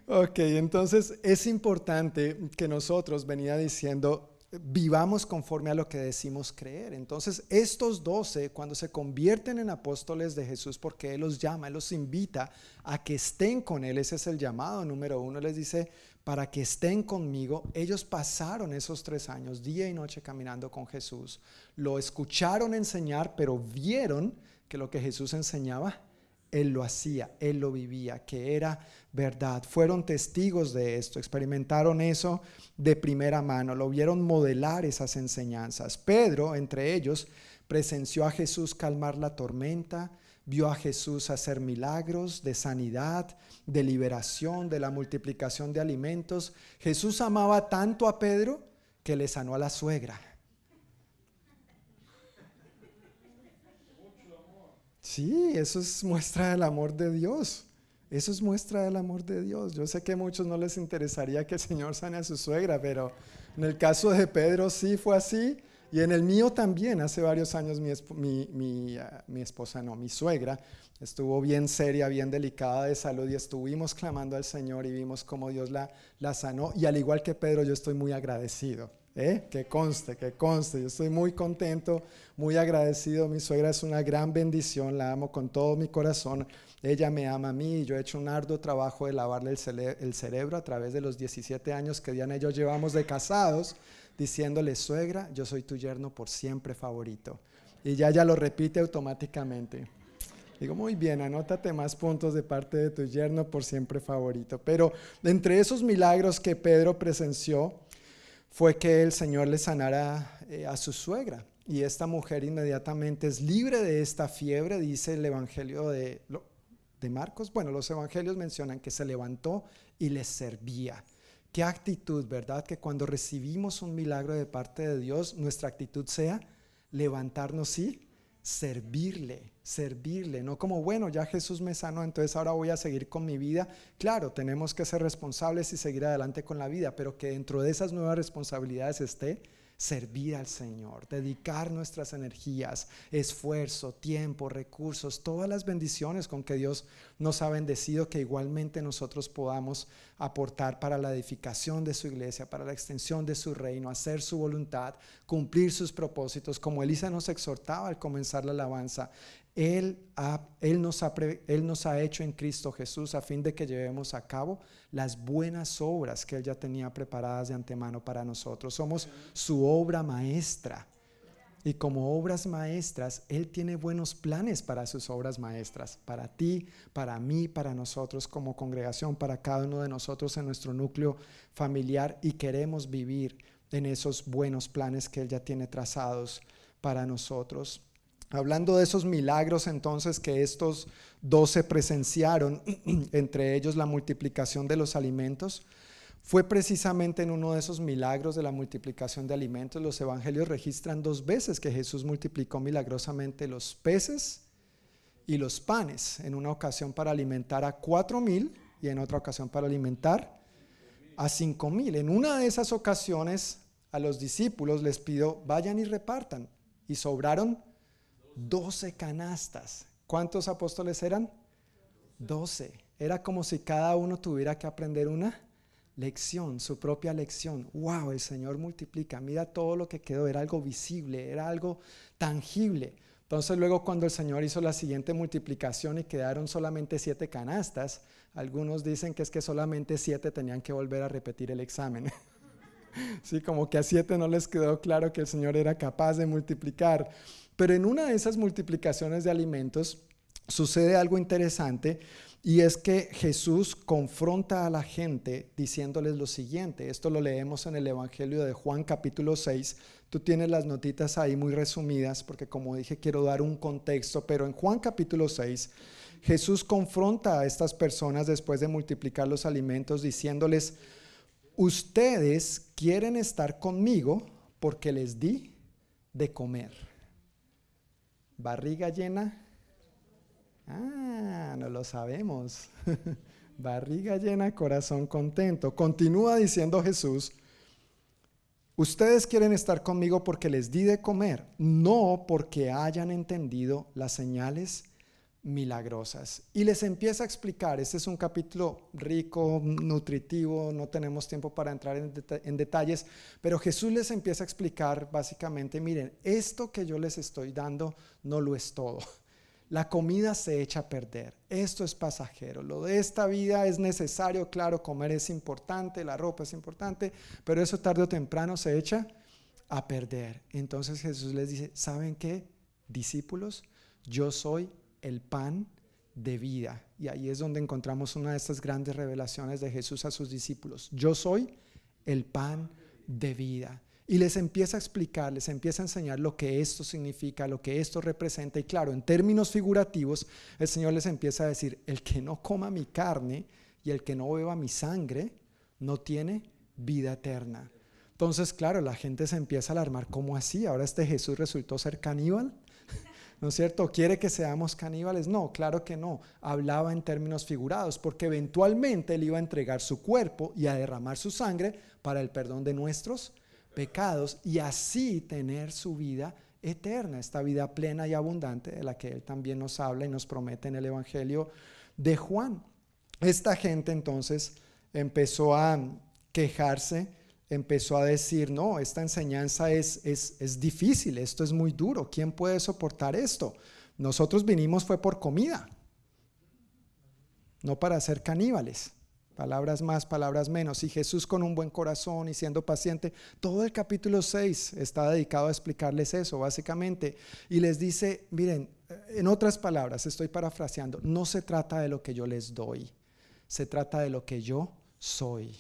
C: ok, entonces es importante que nosotros, venía diciendo, vivamos conforme a lo que decimos creer. Entonces, estos doce, cuando se convierten en apóstoles de Jesús, porque Él los llama, Él los invita a que estén con Él, ese es el llamado número uno, les dice, para que estén conmigo. Ellos pasaron esos tres años, día y noche, caminando con Jesús. Lo escucharon enseñar, pero vieron que lo que Jesús enseñaba él lo hacía, Él lo vivía, que era verdad. Fueron testigos de esto, experimentaron eso de primera mano, lo vieron modelar esas enseñanzas. Pedro, entre ellos, presenció a Jesús calmar la tormenta, vio a Jesús hacer milagros de sanidad, de liberación, de la multiplicación de alimentos. Jesús amaba tanto a Pedro que le sanó a la suegra. Sí, eso es muestra del amor de Dios. Eso es muestra del amor de Dios. Yo sé que a muchos no les interesaría que el Señor sane a su suegra, pero en el caso de Pedro sí fue así. Y en el mío también, hace varios años mi, ah, esposa, no, mi suegra, estuvo bien seria, bien delicada de salud y estuvimos clamando al Señor y vimos cómo Dios la, la sanó. Y al igual que Pedro, yo estoy muy agradecido. ¿Eh? Que conste, que conste. Yo estoy muy contento, muy agradecido. Mi suegra es una gran bendición, la amo con todo mi corazón. Ella me ama a mí y yo he hecho un arduo trabajo de lavarle el, cerebro a través de los 17 años que Diana y yo llevamos de casados, diciéndole, suegra, yo soy tu yerno por siempre favorito. Y ya ya lo repite automáticamente. Digo, muy bien, anótate más puntos de parte de tu yerno por siempre favorito. Pero entre esos milagros que Pedro presenció, fue que el Señor le sanara eh, a su suegra. Y esta mujer inmediatamente es libre de esta fiebre, dice el Evangelio de, de Marcos. Bueno, los evangelios mencionan que se levantó y le servía. Qué actitud, ¿verdad? Que cuando recibimos un milagro de parte de Dios, nuestra actitud sea levantarnos y servirle, servirle, no como, bueno, ya Jesús me sanó, entonces ahora voy a seguir con mi vida. Claro, tenemos que ser responsables y seguir adelante con la vida, pero que dentro de esas nuevas responsabilidades esté servir al Señor, dedicar nuestras energías, esfuerzo, tiempo, recursos, todas las bendiciones con que Dios nos ha bendecido, que igualmente nosotros podamos aportar para la edificación de su iglesia, para la extensión de su reino, hacer su voluntad, cumplir sus propósitos, como Elisa nos exhortaba al comenzar la alabanza. Él, él, nos ha, él nos ha hecho en Cristo Jesús a fin de que llevemos a cabo las buenas obras que Él ya tenía preparadas de antemano para nosotros. Somos su obra maestra. Y como obras maestras, Él tiene buenos planes para sus obras maestras, para ti, para mí, para nosotros como congregación, para cada uno de nosotros en nuestro núcleo familiar y queremos vivir en esos buenos planes que Él ya tiene trazados para nosotros. Hablando de esos milagros entonces que estos doce presenciaron, (clears throat) entre ellos la multiplicación de los alimentos, fue precisamente en uno de esos milagros de la multiplicación de alimentos. Los evangelios registran dos veces que Jesús multiplicó milagrosamente los peces y los panes, en una ocasión para alimentar a cuatro mil y en otra ocasión para alimentar a cinco mil. En una de esas ocasiones a los discípulos les pidió, vayan y repartan. Y sobraron 12 canastas. ¿Cuántos apóstoles eran? 12. Era como si cada uno tuviera que aprender una lección, su propia lección. ¡Wow! El Señor multiplica. Mira todo lo que quedó. Era algo visible, era algo tangible. Entonces luego cuando el Señor hizo la siguiente multiplicación y quedaron solamente siete canastas, algunos dicen que es que solamente siete tenían que volver a repetir el examen. (laughs) sí, como que a siete no les quedó claro que el Señor era capaz de multiplicar. Pero en una de esas multiplicaciones de alimentos sucede algo interesante y es que Jesús confronta a la gente diciéndoles lo siguiente. Esto lo leemos en el Evangelio de Juan capítulo 6. Tú tienes las notitas ahí muy resumidas porque como dije quiero dar un contexto, pero en Juan capítulo 6 Jesús confronta a estas personas después de multiplicar los alimentos diciéndoles, ustedes quieren estar conmigo porque les di de comer. Barriga llena Ah, no lo sabemos. (laughs) Barriga llena, corazón contento. Continúa diciendo Jesús, ustedes quieren estar conmigo porque les di de comer, no porque hayan entendido las señales milagrosas. Y les empieza a explicar, este es un capítulo rico, nutritivo, no tenemos tiempo para entrar en, detalles, pero Jesús les empieza a explicar básicamente, miren, esto que yo les estoy dando no lo es todo. La comida se echa a perder. Esto es pasajero. Lo de esta vida es necesario, claro, comer es importante, la ropa es importante, pero eso tarde o temprano se echa a perder. Entonces Jesús les dice, ¿saben qué? Discípulos, yo soy el pan de vida. Y ahí es donde encontramos una de estas grandes revelaciones de Jesús a sus discípulos. Yo soy el pan de vida. Y les empieza a explicar, les empieza a enseñar lo que esto significa, lo que esto representa. Y claro, en términos figurativos, el Señor les empieza a decir, el que no coma mi carne y el que no beba mi sangre, no tiene vida eterna. Entonces, claro, la gente se empieza a alarmar, ¿cómo así? Ahora este Jesús resultó ser caníbal. ¿No es cierto? ¿Quiere que seamos caníbales? No, claro que no. Hablaba en términos figurados, porque eventualmente él iba a entregar su cuerpo y a derramar su sangre para el perdón de nuestros pecados y así tener su vida eterna, esta vida plena y abundante de la que Él también nos habla y nos promete en el Evangelio de Juan. Esta gente entonces empezó a quejarse, empezó a decir, no, esta enseñanza es, es, es difícil, esto es muy duro, ¿quién puede soportar esto? Nosotros vinimos fue por comida, no para ser caníbales. Palabras más, palabras menos. Y Jesús con un buen corazón y siendo paciente, todo el capítulo 6 está dedicado a explicarles eso, básicamente. Y les dice, miren, en otras palabras, estoy parafraseando, no se trata de lo que yo les doy, se trata de lo que yo soy.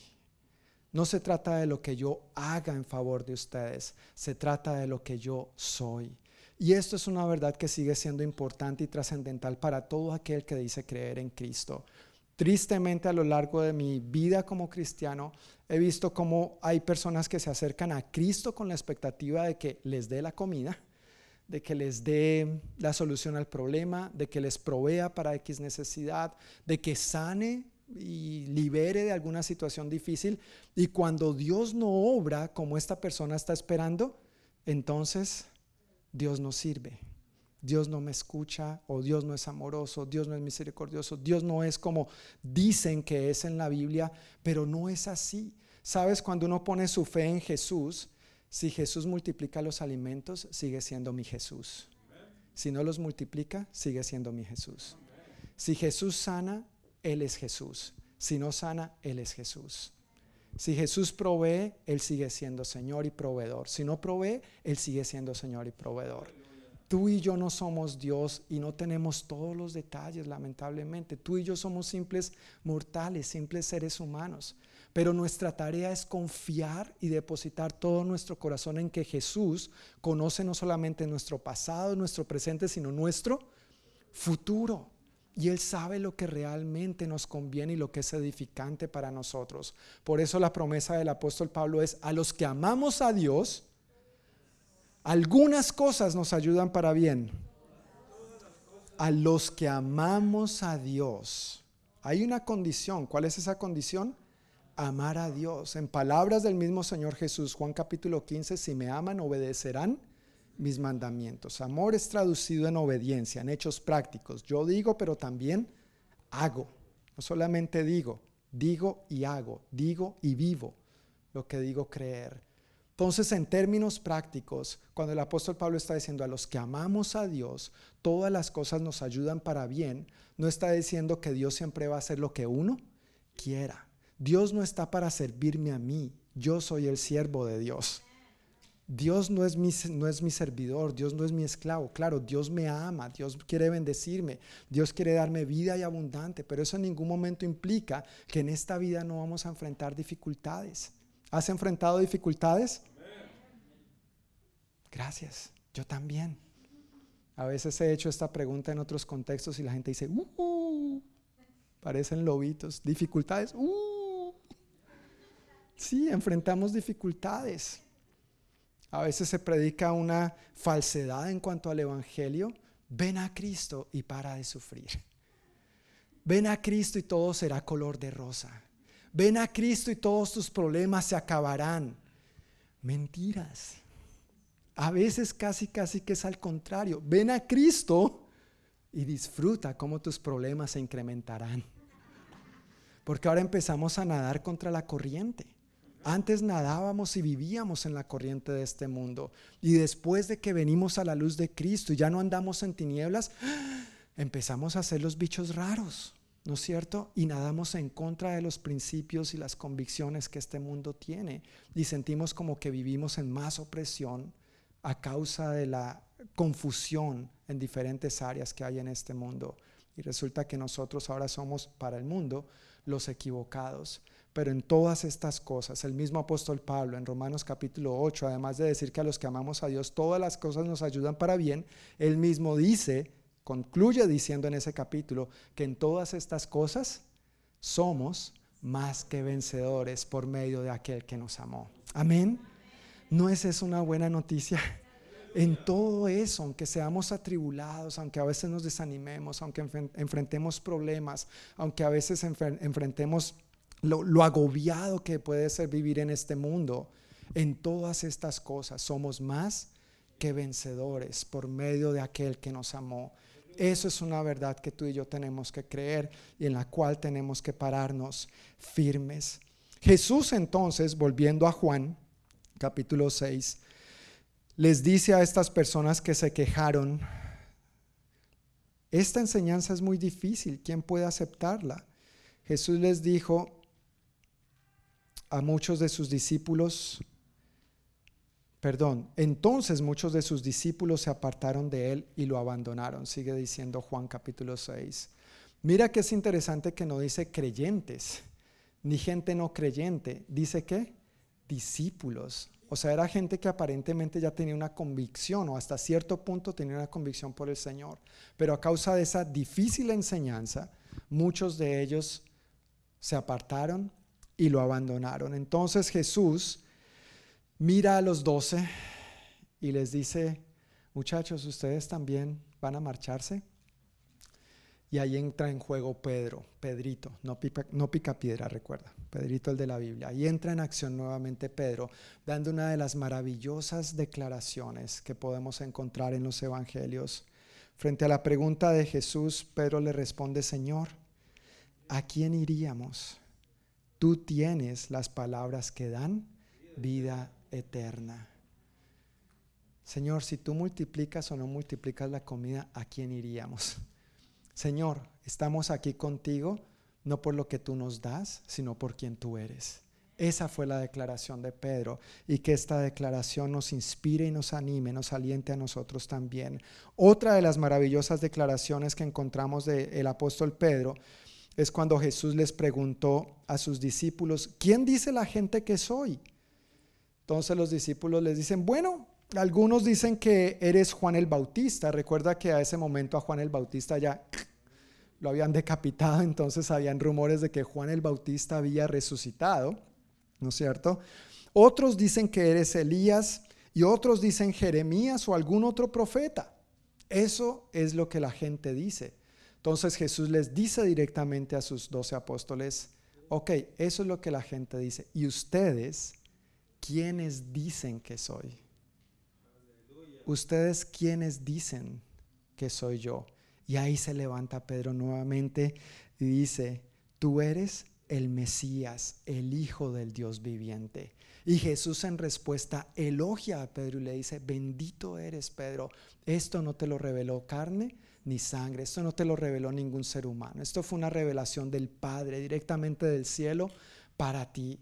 C: No se trata de lo que yo haga en favor de ustedes, se trata de lo que yo soy. Y esto es una verdad que sigue siendo importante y trascendental para todo aquel que dice creer en Cristo. Tristemente a lo largo de mi vida como cristiano he visto cómo hay personas que se acercan a Cristo con la expectativa de que les dé la comida, de que les dé la solución al problema, de que les provea para X necesidad, de que sane y libere de alguna situación difícil. Y cuando Dios no obra como esta persona está esperando, entonces Dios no sirve. Dios no me escucha o Dios no es amoroso, Dios no es misericordioso, Dios no es como dicen que es en la Biblia, pero no es así. Sabes, cuando uno pone su fe en Jesús, si Jesús multiplica los alimentos, sigue siendo mi Jesús. Si no los multiplica, sigue siendo mi Jesús. Si Jesús sana, Él es Jesús. Si no sana, Él es Jesús. Si Jesús provee, Él sigue siendo Señor y proveedor. Si no provee, Él sigue siendo Señor y proveedor. Tú y yo no somos Dios y no tenemos todos los detalles, lamentablemente. Tú y yo somos simples mortales, simples seres humanos. Pero nuestra tarea es confiar y depositar todo nuestro corazón en que Jesús conoce no solamente nuestro pasado, nuestro presente, sino nuestro futuro. Y Él sabe lo que realmente nos conviene y lo que es edificante para nosotros. Por eso la promesa del apóstol Pablo es, a los que amamos a Dios, algunas cosas nos ayudan para bien. A los que amamos a Dios. Hay una condición. ¿Cuál es esa condición? Amar a Dios. En palabras del mismo Señor Jesús, Juan capítulo 15, si me aman, obedecerán mis mandamientos. Amor es traducido en obediencia, en hechos prácticos. Yo digo, pero también hago. No solamente digo, digo y hago, digo y vivo lo que digo creer. Entonces, en términos prácticos, cuando el apóstol Pablo está diciendo a los que amamos a Dios, todas las cosas nos ayudan para bien, no está diciendo que Dios siempre va a hacer lo que uno quiera. Dios no está para servirme a mí, yo soy el siervo de Dios. Dios no es, mi, no es mi servidor, Dios no es mi esclavo. Claro, Dios me ama, Dios quiere bendecirme, Dios quiere darme vida y abundante, pero eso en ningún momento implica que en esta vida no vamos a enfrentar dificultades. ¿Has enfrentado dificultades? Gracias, yo también. A veces he hecho esta pregunta en otros contextos y la gente dice, uh, parecen lobitos, dificultades, uh. Sí, enfrentamos dificultades. A veces se predica una falsedad en cuanto al Evangelio. Ven a Cristo y para de sufrir. Ven a Cristo y todo será color de rosa. Ven a Cristo y todos tus problemas se acabarán. Mentiras. A veces casi, casi que es al contrario. Ven a Cristo y disfruta cómo tus problemas se incrementarán. Porque ahora empezamos a nadar contra la corriente. Antes nadábamos y vivíamos en la corriente de este mundo. Y después de que venimos a la luz de Cristo y ya no andamos en tinieblas, (gasps) empezamos a ser los bichos raros, ¿no es cierto? Y nadamos en contra de los principios y las convicciones que este mundo tiene. Y sentimos como que vivimos en más opresión a causa de la confusión en diferentes áreas que hay en este mundo. Y resulta que nosotros ahora somos para el mundo los equivocados. Pero en todas estas cosas, el mismo apóstol Pablo en Romanos capítulo 8, además de decir que a los que amamos a Dios todas las cosas nos ayudan para bien, él mismo dice, concluye diciendo en ese capítulo, que en todas estas cosas somos más que vencedores por medio de aquel que nos amó. Amén. ¿No es eso una buena noticia? (laughs) En todo eso, aunque seamos atribulados, aunque a veces nos desanimemos, aunque enfrentemos problemas, aunque a veces enfrentemos lo, agobiado que puede ser vivir en este mundo, en todas estas cosas somos más que vencedores por medio de aquel que nos amó. Eso es una verdad que tú y yo tenemos que creer y en la cual tenemos que pararnos firmes. Jesús entonces, volviendo a Juan, capítulo 6, les dice a estas personas que se quejaron, esta enseñanza es muy difícil, ¿quién puede aceptarla? Jesús les dijo, a muchos de sus discípulos, perdón, entonces muchos de sus discípulos se apartaron de él y lo abandonaron, sigue diciendo Juan capítulo 6. Mira que es interesante que no dice creyentes, ni gente no creyente, dice que discípulos. O sea, era gente que aparentemente ya tenía una convicción o hasta cierto punto tenía una convicción por el Señor. Pero a causa de esa difícil enseñanza, muchos de ellos se apartaron y lo abandonaron. Entonces Jesús mira a los doce y les dice, muchachos, ustedes también van a marcharse. Y ahí entra en juego Pedro, Pedrito, no pica, no pica piedra, recuerda, Pedrito el de la Biblia. Ahí entra en acción nuevamente Pedro, dando una de las maravillosas declaraciones que podemos encontrar en los evangelios. Frente a la pregunta de Jesús, Pedro le responde, Señor, ¿a quién iríamos? Tú tienes las palabras que dan vida eterna. Señor, si tú multiplicas o no multiplicas la comida, ¿a quién iríamos? (laughs) Señor, estamos aquí contigo no por lo que tú nos das, sino por quien tú eres. Esa fue la declaración de Pedro y que esta declaración nos inspire y nos anime, nos aliente a nosotros también. Otra de las maravillosas declaraciones que encontramos del apóstol Pedro es cuando Jesús les preguntó a sus discípulos, ¿quién dice la gente que soy? Entonces los discípulos les dicen, bueno, algunos dicen que eres Juan el Bautista. Recuerda que a ese momento a Juan el Bautista ya lo habían decapitado, entonces habían rumores de que Juan el Bautista había resucitado, ¿no es cierto? Otros dicen que eres Elías y otros dicen Jeremías o algún otro profeta. Eso es lo que la gente dice. Entonces Jesús les dice directamente a sus doce apóstoles, ok, eso es lo que la gente dice. ¿Y ustedes quiénes dicen que soy? Ustedes quiénes dicen que soy yo. Y ahí se levanta Pedro nuevamente y dice, tú eres el Mesías, el Hijo del Dios viviente. Y Jesús en respuesta elogia a Pedro y le dice, bendito eres Pedro, esto no te lo reveló carne ni sangre, esto no te lo reveló ningún ser humano, esto fue una revelación del Padre directamente del cielo para ti.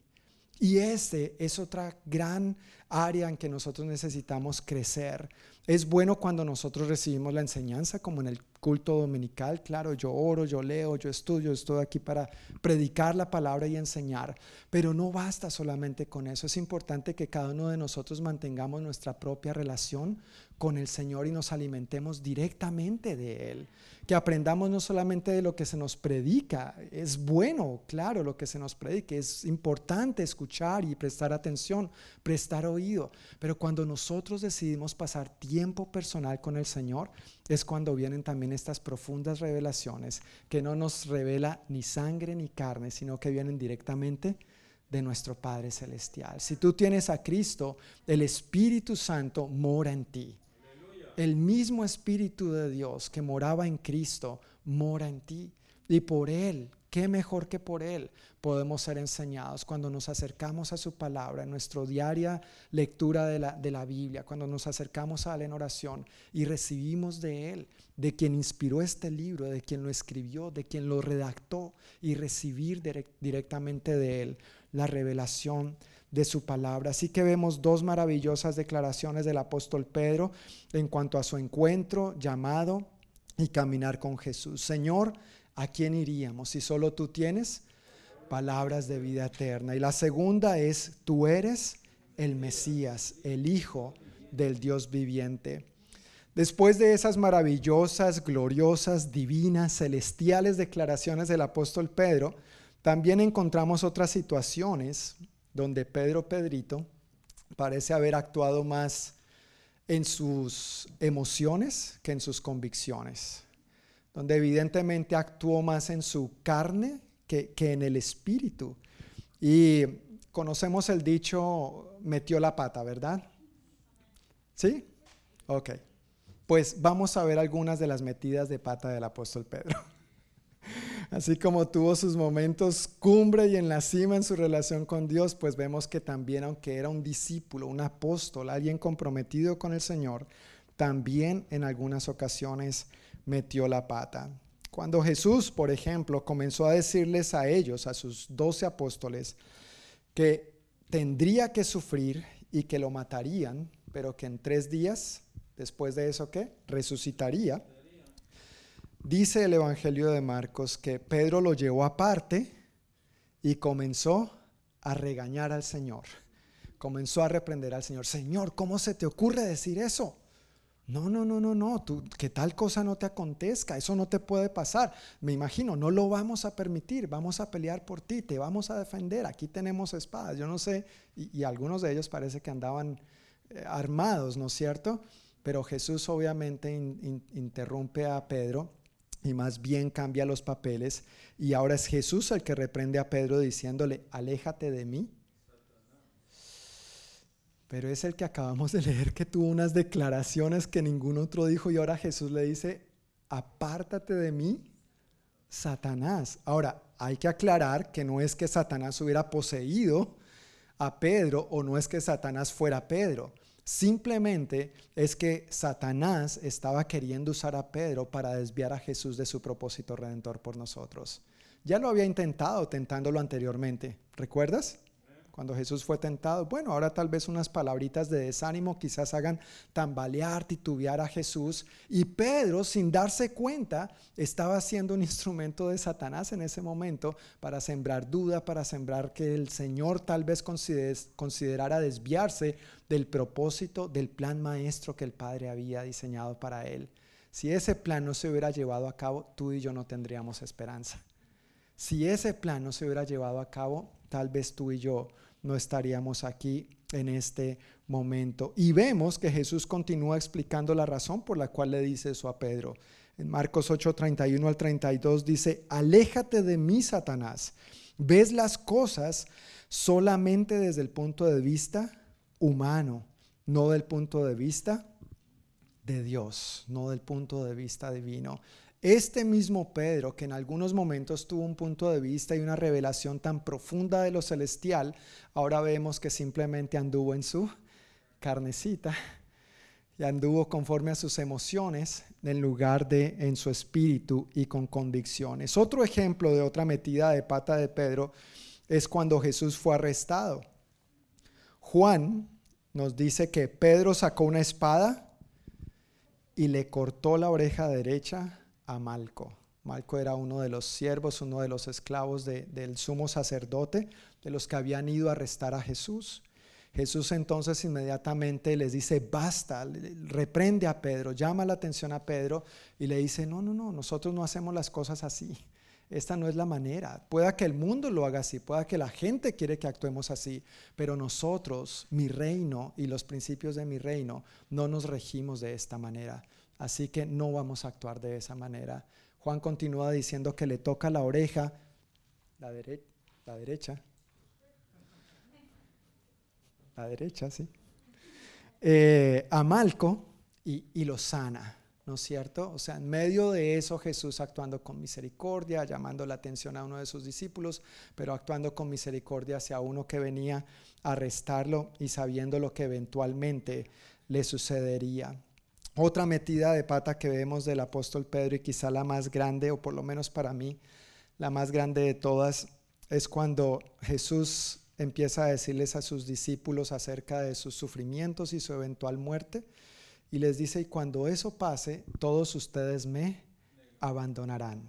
C: Y este es otra gran área en que nosotros necesitamos crecer. Es bueno cuando nosotros recibimos la enseñanza, como en el culto dominical. Claro, yo oro, yo leo, yo estudio, estoy aquí para predicar la palabra y enseñar. Pero no basta solamente con eso. Es importante que cada uno de nosotros mantengamos nuestra propia relación con el Señor y nos alimentemos directamente de Él. Que aprendamos no solamente de lo que se nos predica, es bueno, claro, lo que se nos predique, es importante escuchar y prestar atención, prestar oído, pero cuando nosotros decidimos pasar tiempo personal con el Señor, es cuando vienen también estas profundas revelaciones que no nos revela ni sangre ni carne, sino que vienen directamente de nuestro Padre Celestial. Si tú tienes a Cristo, el Espíritu Santo mora en ti el mismo Espíritu de Dios que moraba en Cristo mora en ti. Y por Él, qué mejor que por Él, podemos ser enseñados cuando nos acercamos a su palabra, en nuestra diaria lectura de la, de la Biblia, cuando nos acercamos a Él en oración y recibimos de Él, de quien inspiró este libro, de quien lo escribió, de quien lo redactó y recibir directamente de Él la revelación de su palabra. Así que vemos dos maravillosas declaraciones del apóstol Pedro en cuanto a su encuentro, llamado y caminar con Jesús. Señor, ¿a quién iríamos si solo tú tienes palabras de vida eterna? Y la segunda es, tú eres el Mesías, el Hijo del Dios viviente. Después de esas maravillosas, gloriosas, divinas, celestiales declaraciones del apóstol Pedro, también encontramos otras situaciones donde Pedro Pedrito parece haber actuado más en sus emociones que en sus convicciones, donde evidentemente actuó más en su carne que, en el espíritu. Y conocemos el dicho, metió la pata, ¿verdad? ¿Sí? Ok. Pues vamos a ver algunas de las metidas de pata del apóstol Pedro. (laughs) Así como tuvo sus momentos cumbre y en la cima en su relación con Dios, pues vemos que también, aunque era un discípulo, un apóstol, alguien comprometido con el Señor, también en algunas ocasiones metió la pata. Cuando Jesús, por ejemplo, comenzó a decirles a ellos, a sus doce apóstoles, que tendría que sufrir y que lo matarían, pero que en tres días, después de eso, ¿qué? Resucitaría Dice el Evangelio de Marcos que Pedro lo llevó aparte y comenzó a regañar al Señor. Comenzó a reprender al Señor. Señor, ¿cómo se te ocurre decir eso? No, no, no, no, no, tú, que tal cosa no te acontezca, eso no te puede pasar. Me imagino, no lo vamos a permitir, vamos a pelear por ti, te vamos a defender, aquí tenemos espadas, yo no sé, y, algunos de ellos parece que andaban eh, armados, ¿no es cierto? Pero Jesús obviamente interrumpe a Pedro y más bien cambia los papeles y ahora es Jesús el que reprende a Pedro diciéndole, aléjate de mí. Pero es el que acabamos de leer que tuvo unas declaraciones que ningún otro dijo y ahora Jesús le dice, apártate de mí, Satanás. Ahora, hay que aclarar que no es que Satanás hubiera poseído a Pedro o no es que Satanás fuera Pedro. Simplemente es que Satanás estaba queriendo usar a Pedro para desviar a Jesús de su propósito redentor por nosotros. Ya lo había intentado tentándolo anteriormente. ¿Recuerdas? Cuando Jesús fue tentado. Bueno, ahora tal vez unas palabritas de desánimo quizás hagan tambalear, titubear a Jesús. Y Pedro, sin darse cuenta, estaba siendo un instrumento de Satanás en ese momento para sembrar duda, para sembrar que el Señor tal vez considerara desviarse del propósito, del plan maestro que el Padre había diseñado para él. Si ese plan no se hubiera llevado a cabo, tú y yo no tendríamos esperanza. Si ese plan no se hubiera llevado a cabo, tal vez tú y yo no estaríamos aquí en este momento. Y vemos que Jesús continúa explicando la razón por la cual le dice eso a Pedro. En Marcos 8, 31 al 32 dice, aléjate de mí, Satanás. Ves las cosas solamente desde el punto de vista humano, no del punto de vista de Dios, no del punto de vista divino. Este mismo Pedro, que en algunos momentos tuvo un punto de vista y una revelación tan profunda de lo celestial, ahora vemos que simplemente anduvo en su carnecita y anduvo conforme a sus emociones en lugar de en su espíritu y con convicciones. Otro ejemplo de otra metida de pata de Pedro es cuando Jesús fue arrestado. Juan nos dice que Pedro sacó una espada y le cortó la oreja derecha a Malco. Malco era uno de los siervos, uno de los esclavos del sumo sacerdote, de los que habían ido a arrestar a Jesús. Jesús entonces inmediatamente les dice, basta, reprende a Pedro, llama la atención a Pedro y le dice, no, no, no, nosotros no hacemos las cosas así. Esta no es la manera. Pueda que el mundo lo haga así, pueda que la gente quiere que actuemos así, pero nosotros, mi reino y los principios de mi reino, no nos regimos de esta manera. Así que no vamos a actuar de esa manera. Juan continúa diciendo que le toca la oreja, la, la derecha, la derecha, sí, eh, a Malco y, y lo sana. ¿no es cierto? O sea, en medio de eso Jesús actuando con misericordia, llamando la atención a uno de sus discípulos, pero actuando con misericordia hacia uno que venía a arrestarlo y sabiendo lo que eventualmente le sucedería. Otra metida de pata que vemos del apóstol Pedro y quizá la más grande, o por lo menos para mí, la más grande de todas, es cuando Jesús empieza a decirles a sus discípulos acerca de sus sufrimientos y su eventual muerte. Y les dice, y cuando eso pase, todos ustedes me abandonarán.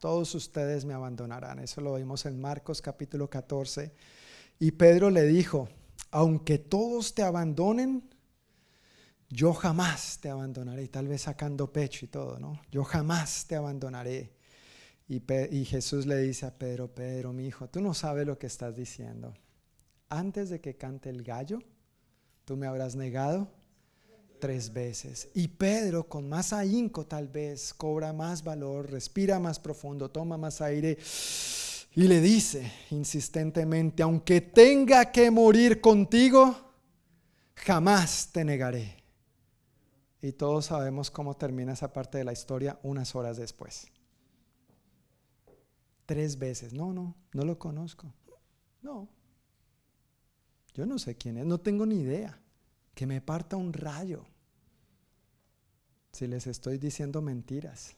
C: Todos ustedes me abandonarán. Eso lo vimos en Marcos capítulo 14. Y Pedro le dijo, aunque todos te abandonen, yo jamás te abandonaré. Tal vez sacando pecho y todo, ¿no? Yo jamás te abandonaré. Y, Jesús le dice a Pedro, Pedro, mi hijo, tú no sabes lo que estás diciendo. Antes de que cante el gallo, tú me habrás negado tres veces. Y Pedro, con más ahínco tal vez, cobra más valor, respira más profundo, toma más aire y le dice insistentemente, aunque tenga que morir contigo, jamás te negaré. Y todos sabemos cómo termina esa parte de la historia unas horas después tres veces. No, no, no lo conozco. No. Yo no sé quién es, no tengo ni idea. Que me parta un rayo. Si les estoy diciendo mentiras.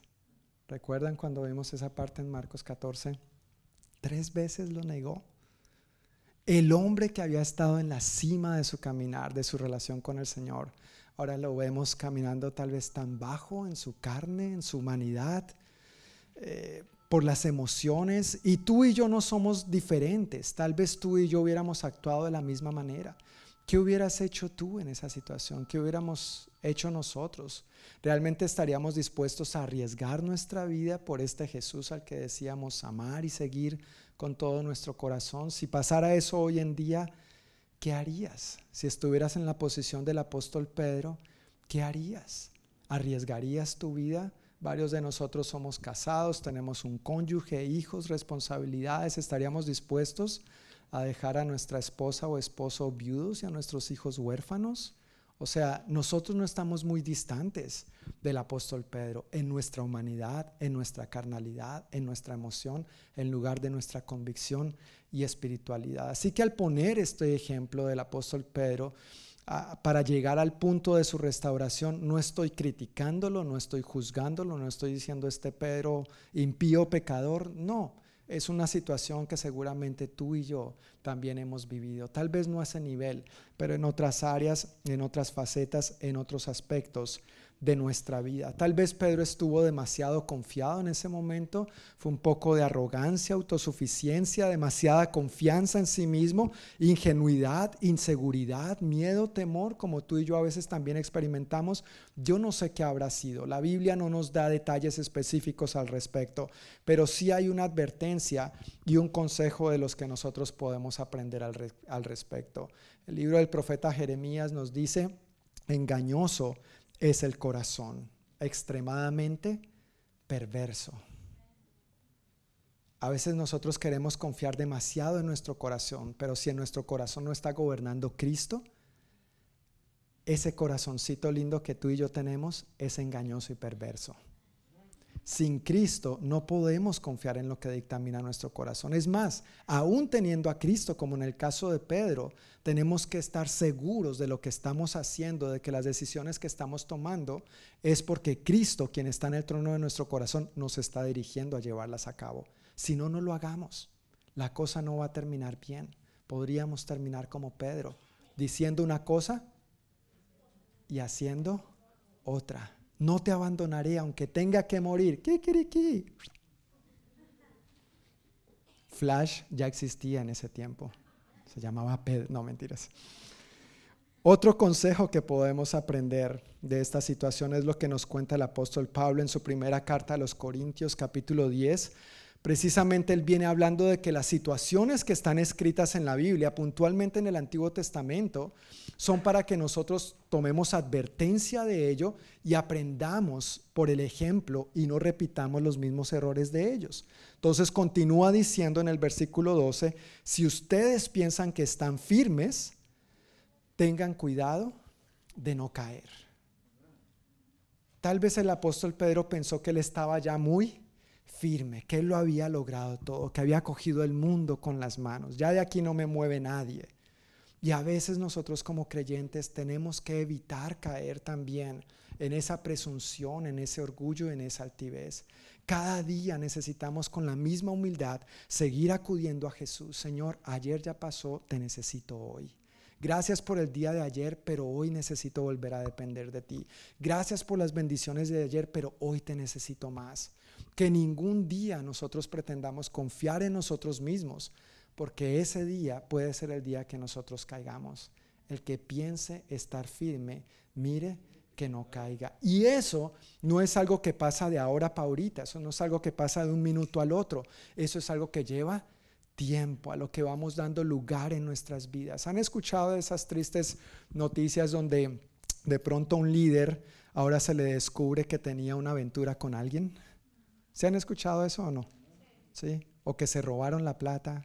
C: ¿Recuerdan cuando vimos esa parte en Marcos 14? Tres veces lo negó. El hombre que había estado en la cima de su caminar, de su relación con el Señor, ahora lo vemos caminando tal vez tan bajo en su carne, en su humanidad, eh, por las emociones y tú y yo no somos diferentes. Tal vez tú y yo hubiéramos actuado de la misma manera. ¿Qué hubieras hecho tú en esa situación? ¿Qué hubiéramos hecho nosotros? ¿Realmente estaríamos dispuestos a arriesgar nuestra vida por este Jesús al que decíamos amar y seguir con todo nuestro corazón? Si pasara eso hoy en día, ¿qué harías? Si estuvieras en la posición del apóstol Pedro, ¿qué harías? ¿Arriesgarías tu vida? Varios de nosotros somos casados, tenemos un cónyuge, hijos, responsabilidades. ¿Estaríamos dispuestos a dejar a nuestra esposa o esposo viudos y a nuestros hijos huérfanos? O sea, nosotros no estamos muy distantes del apóstol Pedro en nuestra humanidad, en nuestra carnalidad, en nuestra emoción, en lugar de nuestra convicción y espiritualidad. Así que al poner este ejemplo del apóstol Pedro, para llegar al punto de su restauración, no estoy criticándolo, no estoy juzgándolo, no estoy diciendo este Pedro impío pecador, no. Es una situación que seguramente tú y yo también hemos vivido. Tal vez no a ese nivel, pero en otras áreas, en otras facetas, en otros aspectos de nuestra vida. Tal vez Pedro estuvo demasiado confiado en ese momento, fue un poco de arrogancia, autosuficiencia, demasiada confianza en sí mismo, ingenuidad, inseguridad, miedo, temor, como tú y yo a veces también experimentamos. Yo no sé qué habrá sido. La Biblia no nos da detalles específicos al respecto, pero sí hay una advertencia y un consejo de los que nosotros podemos aprender al, al respecto. El libro del profeta Jeremías nos dice, engañoso es el corazón, extremadamente perverso. A veces nosotros queremos confiar demasiado en nuestro corazón, pero si en nuestro corazón no está gobernando Cristo, ese corazoncito lindo que tú y yo tenemos es engañoso y perverso. Sin Cristo no podemos confiar en lo que dictamina nuestro corazón. Es más, aún teniendo a Cristo, como en el caso de Pedro, tenemos que estar seguros de lo que estamos haciendo, de que las decisiones que estamos tomando es porque Cristo, quien está en el trono de nuestro corazón, nos está dirigiendo a llevarlas a cabo. Si no, no lo hagamos. La cosa no va a terminar bien. Podríamos terminar como Pedro, diciendo una cosa y haciendo otra. No te abandonaré aunque tenga que morir. ¿Qué, Flash ya existía en ese tiempo. Se llamaba Pedro. No, mentiras. Otro consejo que podemos aprender de esta situación es lo que nos cuenta el apóstol Pablo en su primera carta a los Corintios capítulo 10, Precisamente él viene hablando de que las situaciones que están escritas en la Biblia, puntualmente en el Antiguo Testamento, son para que nosotros tomemos advertencia de ello y aprendamos por el ejemplo y no repitamos los mismos errores de ellos. Entonces continúa diciendo en el versículo 12, si ustedes piensan que están firmes, tengan cuidado de no caer. Tal vez el apóstol Pedro pensó que él estaba ya muy que Él lo había logrado todo, que había cogido el mundo con las manos. Ya de aquí no me mueve nadie. Y a veces nosotros como creyentes tenemos que evitar caer también en esa presunción, en ese orgullo, en esa altivez. Cada día necesitamos con la misma humildad seguir acudiendo a Jesús. Señor, ayer ya pasó, te necesito hoy. Gracias por el día de ayer, pero hoy necesito volver a depender de ti. Gracias por las bendiciones de ayer, pero hoy te necesito más que ningún día nosotros pretendamos confiar en nosotros mismos, porque ese día puede ser el día que nosotros caigamos. El que piense estar firme, mire que no caiga. Y eso no es algo que pasa de ahora para ahorita, eso no es algo que pasa de un minuto al otro, eso es algo que lleva tiempo, a lo que vamos dando lugar en nuestras vidas. ¿Han escuchado esas tristes noticias donde de pronto un líder ahora se le descubre que tenía una aventura con alguien? ¿Se han escuchado eso o no? ¿Sí? O que se robaron la plata.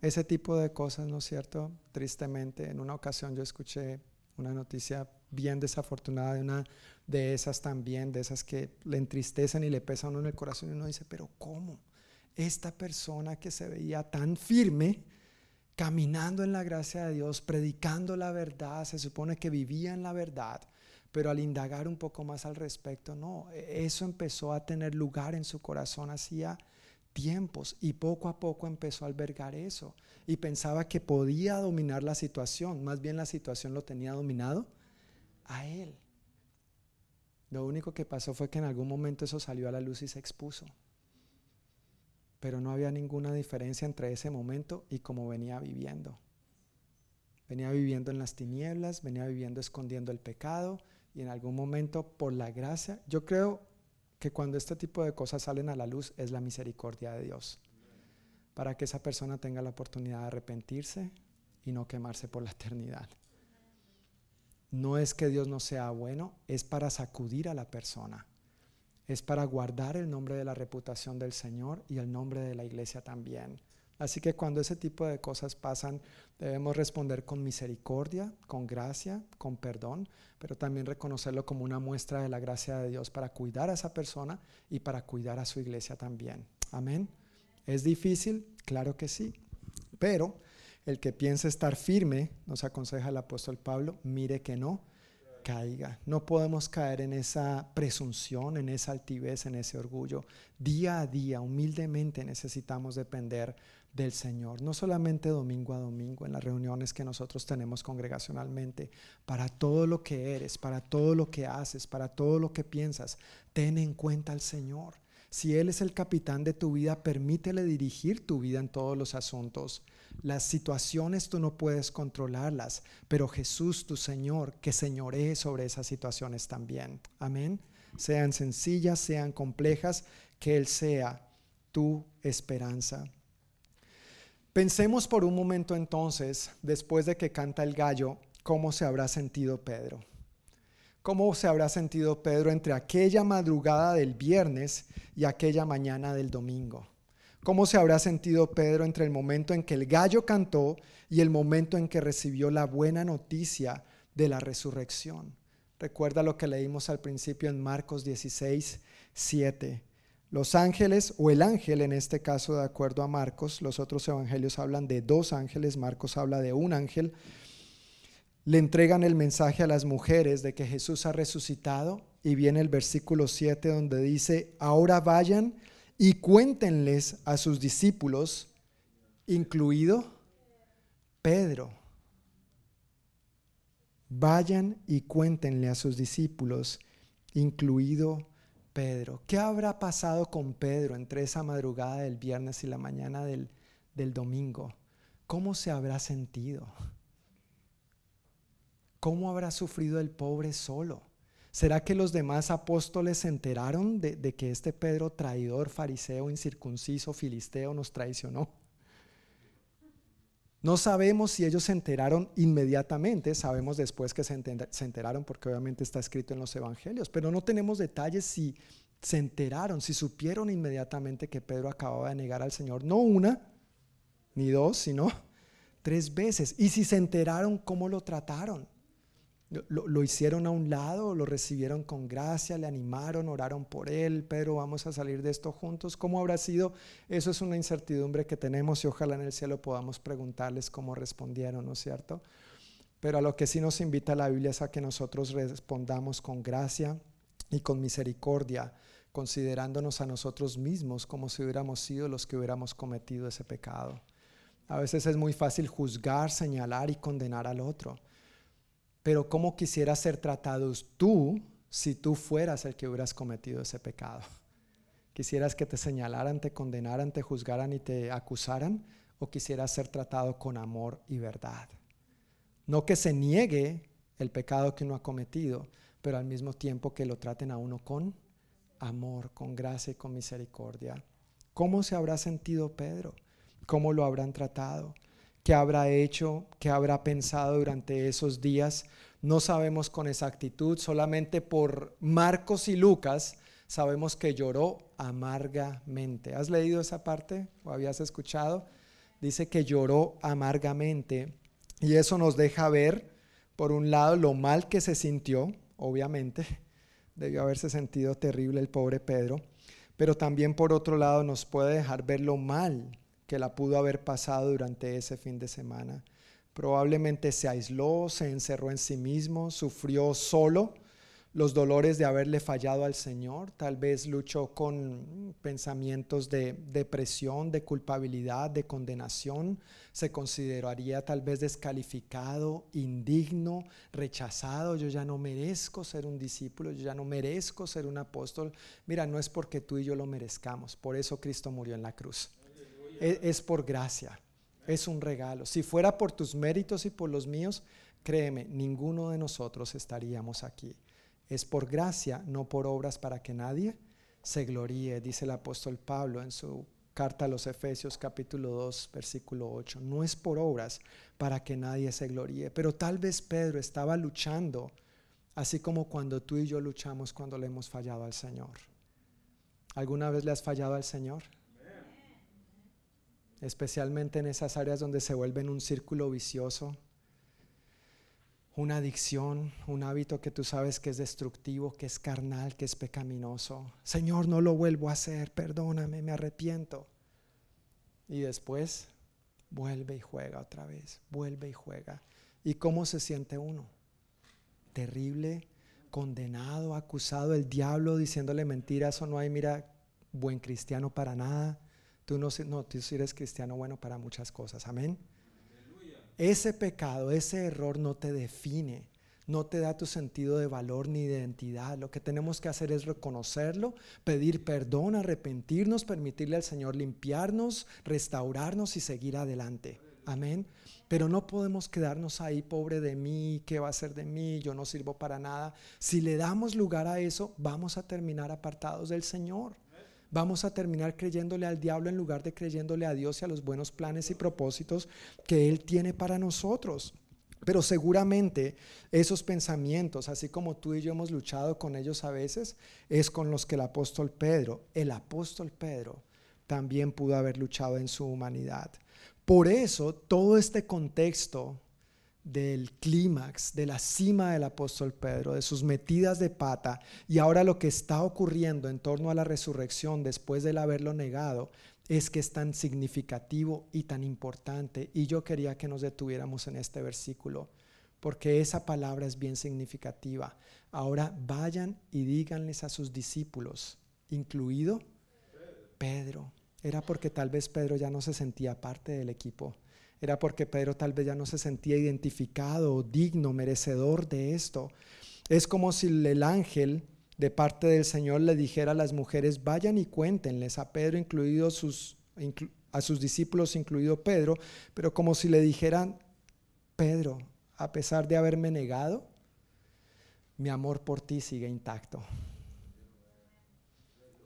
C: Ese tipo de cosas, ¿no es cierto? Tristemente, en una ocasión yo escuché una noticia bien desafortunada de una de esas también, de esas que le entristecen y le pesan a uno en el corazón y uno dice, pero ¿cómo? Esta persona que se veía tan firme, caminando en la gracia de Dios, predicando la verdad, se supone que vivía en la verdad, pero al indagar un poco más al respecto, no, e, eso empezó a tener lugar en su corazón hacía tiempos y poco a poco empezó a albergar eso y pensaba que podía dominar la situación, más bien la situación lo tenía dominado a él. Lo único que pasó fue que en algún momento eso salió a la luz y se expuso. Pero no había ninguna diferencia entre ese momento y cómo venía viviendo. Venía viviendo en las tinieblas, venía viviendo escondiendo el pecado, y en algún momento por la gracia, yo creo que cuando este tipo de cosas salen a la luz es la misericordia de Dios, para que esa persona tenga la oportunidad de arrepentirse y no quemarse por la eternidad. No es que Dios no sea bueno, es para sacudir a la persona, es para guardar el nombre de la reputación del Señor y el nombre de la iglesia también. Así que cuando ese tipo de cosas pasan, debemos responder con misericordia, con gracia, con perdón, pero también reconocerlo como una muestra de la gracia de Dios para cuidar a esa persona y para cuidar a su iglesia también. Amén. ¿Es difícil? Claro que sí. Pero el que piensa estar firme, nos aconseja el apóstol Pablo, mire que no caiga. No podemos caer en esa presunción, en esa altivez, en ese orgullo. Día a día, humildemente necesitamos depender del Señor, no solamente domingo a domingo en las reuniones que nosotros tenemos congregacionalmente, para todo lo que eres, para todo lo que haces, para todo lo que piensas, ten en cuenta al Señor. Si Él es el capitán de tu vida, permítele dirigir tu vida en todos los asuntos. Las situaciones tú no puedes controlarlas, pero Jesús, tu Señor, que señoree sobre esas situaciones también. Amén. Sean sencillas, sean complejas, que Él sea tu esperanza. Pensemos por un momento entonces, después de que canta el gallo, cómo se habrá sentido Pedro. ¿Cómo se habrá sentido Pedro entre aquella madrugada del viernes y aquella mañana del domingo? ¿Cómo se habrá sentido Pedro entre el momento en que el gallo cantó y el momento en que recibió la buena noticia de la resurrección? Recuerda lo que leímos al principio en Marcos 16, 7. Los ángeles o el ángel, en este caso de acuerdo a Marcos, los otros evangelios hablan de dos ángeles, Marcos habla de un ángel, le entregan el mensaje a las mujeres de que Jesús ha resucitado y viene el versículo 7 donde dice, ahora vayan y cuéntenles a sus discípulos, incluido Pedro. Vayan y cuéntenle a sus discípulos, incluido Pedro. ¿Qué habrá pasado con Pedro entre esa madrugada del viernes y la mañana del, domingo? ¿Cómo se habrá sentido? ¿Cómo habrá sufrido el pobre solo? ¿Será que los demás apóstoles se enteraron de, que este Pedro traidor, fariseo, incircunciso, filisteo nos traicionó? No sabemos si ellos se enteraron inmediatamente, sabemos después que se enteraron porque obviamente está escrito en los evangelios, pero no tenemos detalles si se enteraron, si supieron inmediatamente que Pedro acababa de negar al Señor, no una, ni dos, sino tres veces. Y si se enteraron, ¿cómo lo trataron? Lo, hicieron a un lado, lo recibieron con gracia, le animaron, oraron por él, pero vamos a salir de esto juntos. ¿Cómo habrá sido? Eso es una incertidumbre que tenemos y ojalá en el cielo podamos preguntarles cómo respondieron, ¿no es cierto? Pero a lo que sí nos invita la Biblia es a que nosotros respondamos con gracia y con misericordia, considerándonos a nosotros mismos como si hubiéramos sido los que hubiéramos cometido ese pecado. A veces es muy fácil juzgar, señalar y condenar al otro. Pero ¿cómo quisieras ser tratados tú si tú fueras el que hubieras cometido ese pecado? ¿Quisieras que te señalaran, te condenaran, te juzgaran y te acusaran? ¿O quisieras ser tratado con amor y verdad? No que se niegue el pecado que uno ha cometido, pero al mismo tiempo que lo traten a uno con amor, con gracia y con misericordia. ¿Cómo se habrá sentido Pedro? ¿Cómo lo habrán tratado? Qué habrá hecho, qué habrá pensado durante esos días. No sabemos con exactitud, solamente por Marcos y Lucas sabemos que lloró amargamente. ¿Has leído esa parte o habías escuchado? Dice que lloró amargamente y eso nos deja ver, por un lado, lo mal que se sintió, obviamente, (laughs) debió haberse sentido terrible el pobre Pedro, pero también por otro lado nos puede dejar ver lo mal que la pudo haber pasado durante ese fin de semana. Probablemente se aisló, se encerró en sí mismo, sufrió solo los dolores de haberle fallado al Señor, tal vez luchó con pensamientos de depresión, de culpabilidad, de condenación, se consideraría tal vez descalificado, indigno, rechazado, yo ya no merezco ser un discípulo, yo ya no merezco ser un apóstol. Mira, no es porque tú y yo lo merezcamos, por eso Cristo murió en la cruz es, por gracia, es un regalo. Si fuera por tus méritos y por los míos, créeme, ninguno de nosotros estaríamos aquí. Es por gracia, no por obras para que nadie se gloríe, dice el apóstol Pablo en su carta a los Efesios capítulo 2 versículo 8. No es por obras para que nadie se gloríe, pero tal vez Pedro estaba luchando, así como cuando tú y yo luchamos cuando le hemos fallado al Señor. ¿Alguna vez le has fallado al Señor? Especialmente en esas áreas donde se vuelven un círculo vicioso, una adicción, un hábito que tú sabes que es destructivo, que es carnal, que es pecaminoso. Señor, no lo vuelvo a hacer, perdóname, me arrepiento. Y después vuelve y juega otra vez, vuelve y juega. ¿Y cómo se siente uno? Terrible, condenado, acusado, el diablo diciéndole mentiras o no hay, mira, buen cristiano para nada Tú no, tú eres cristiano bueno para muchas cosas. Amén. Ese pecado, ese error no te define, no te da tu sentido de valor ni de identidad. Lo que tenemos que hacer es reconocerlo, pedir perdón, arrepentirnos, permitirle al Señor limpiarnos, restaurarnos y seguir adelante. Amén. Pero no podemos quedarnos ahí, pobre de mí, ¿qué va a ser de mí? Yo no sirvo para nada. Si le damos lugar a eso, vamos a terminar apartados del Señor vamos a terminar creyéndole al diablo en lugar de creyéndole a Dios y a los buenos planes y propósitos que Él tiene para nosotros. Pero seguramente esos pensamientos, así como tú y yo hemos luchado con ellos a veces, es con los que el apóstol Pedro, el apóstol Pedro, también pudo haber luchado en su humanidad. Por eso todo este contexto del clímax, de la cima del apóstol Pedro, de sus metidas de pata y ahora lo que está ocurriendo en torno a la resurrección después de haberlo negado es que es tan significativo y tan importante. Y yo quería que nos detuviéramos en este versículo, porque esa palabra es bien significativa. Ahora vayan y díganles a sus discípulos, incluido Pedro. Era porque tal vez Pedro ya no se sentía parte del equipo era porque Pedro tal vez ya no se sentía identificado, digno, merecedor de esto. Es como si el ángel de parte del Señor le dijera a las mujeres, vayan y cuéntenles a Pedro, incluido sus, a sus discípulos, incluido Pedro, pero como si le dijeran, Pedro, a pesar de haberme negado, mi amor por ti sigue intacto.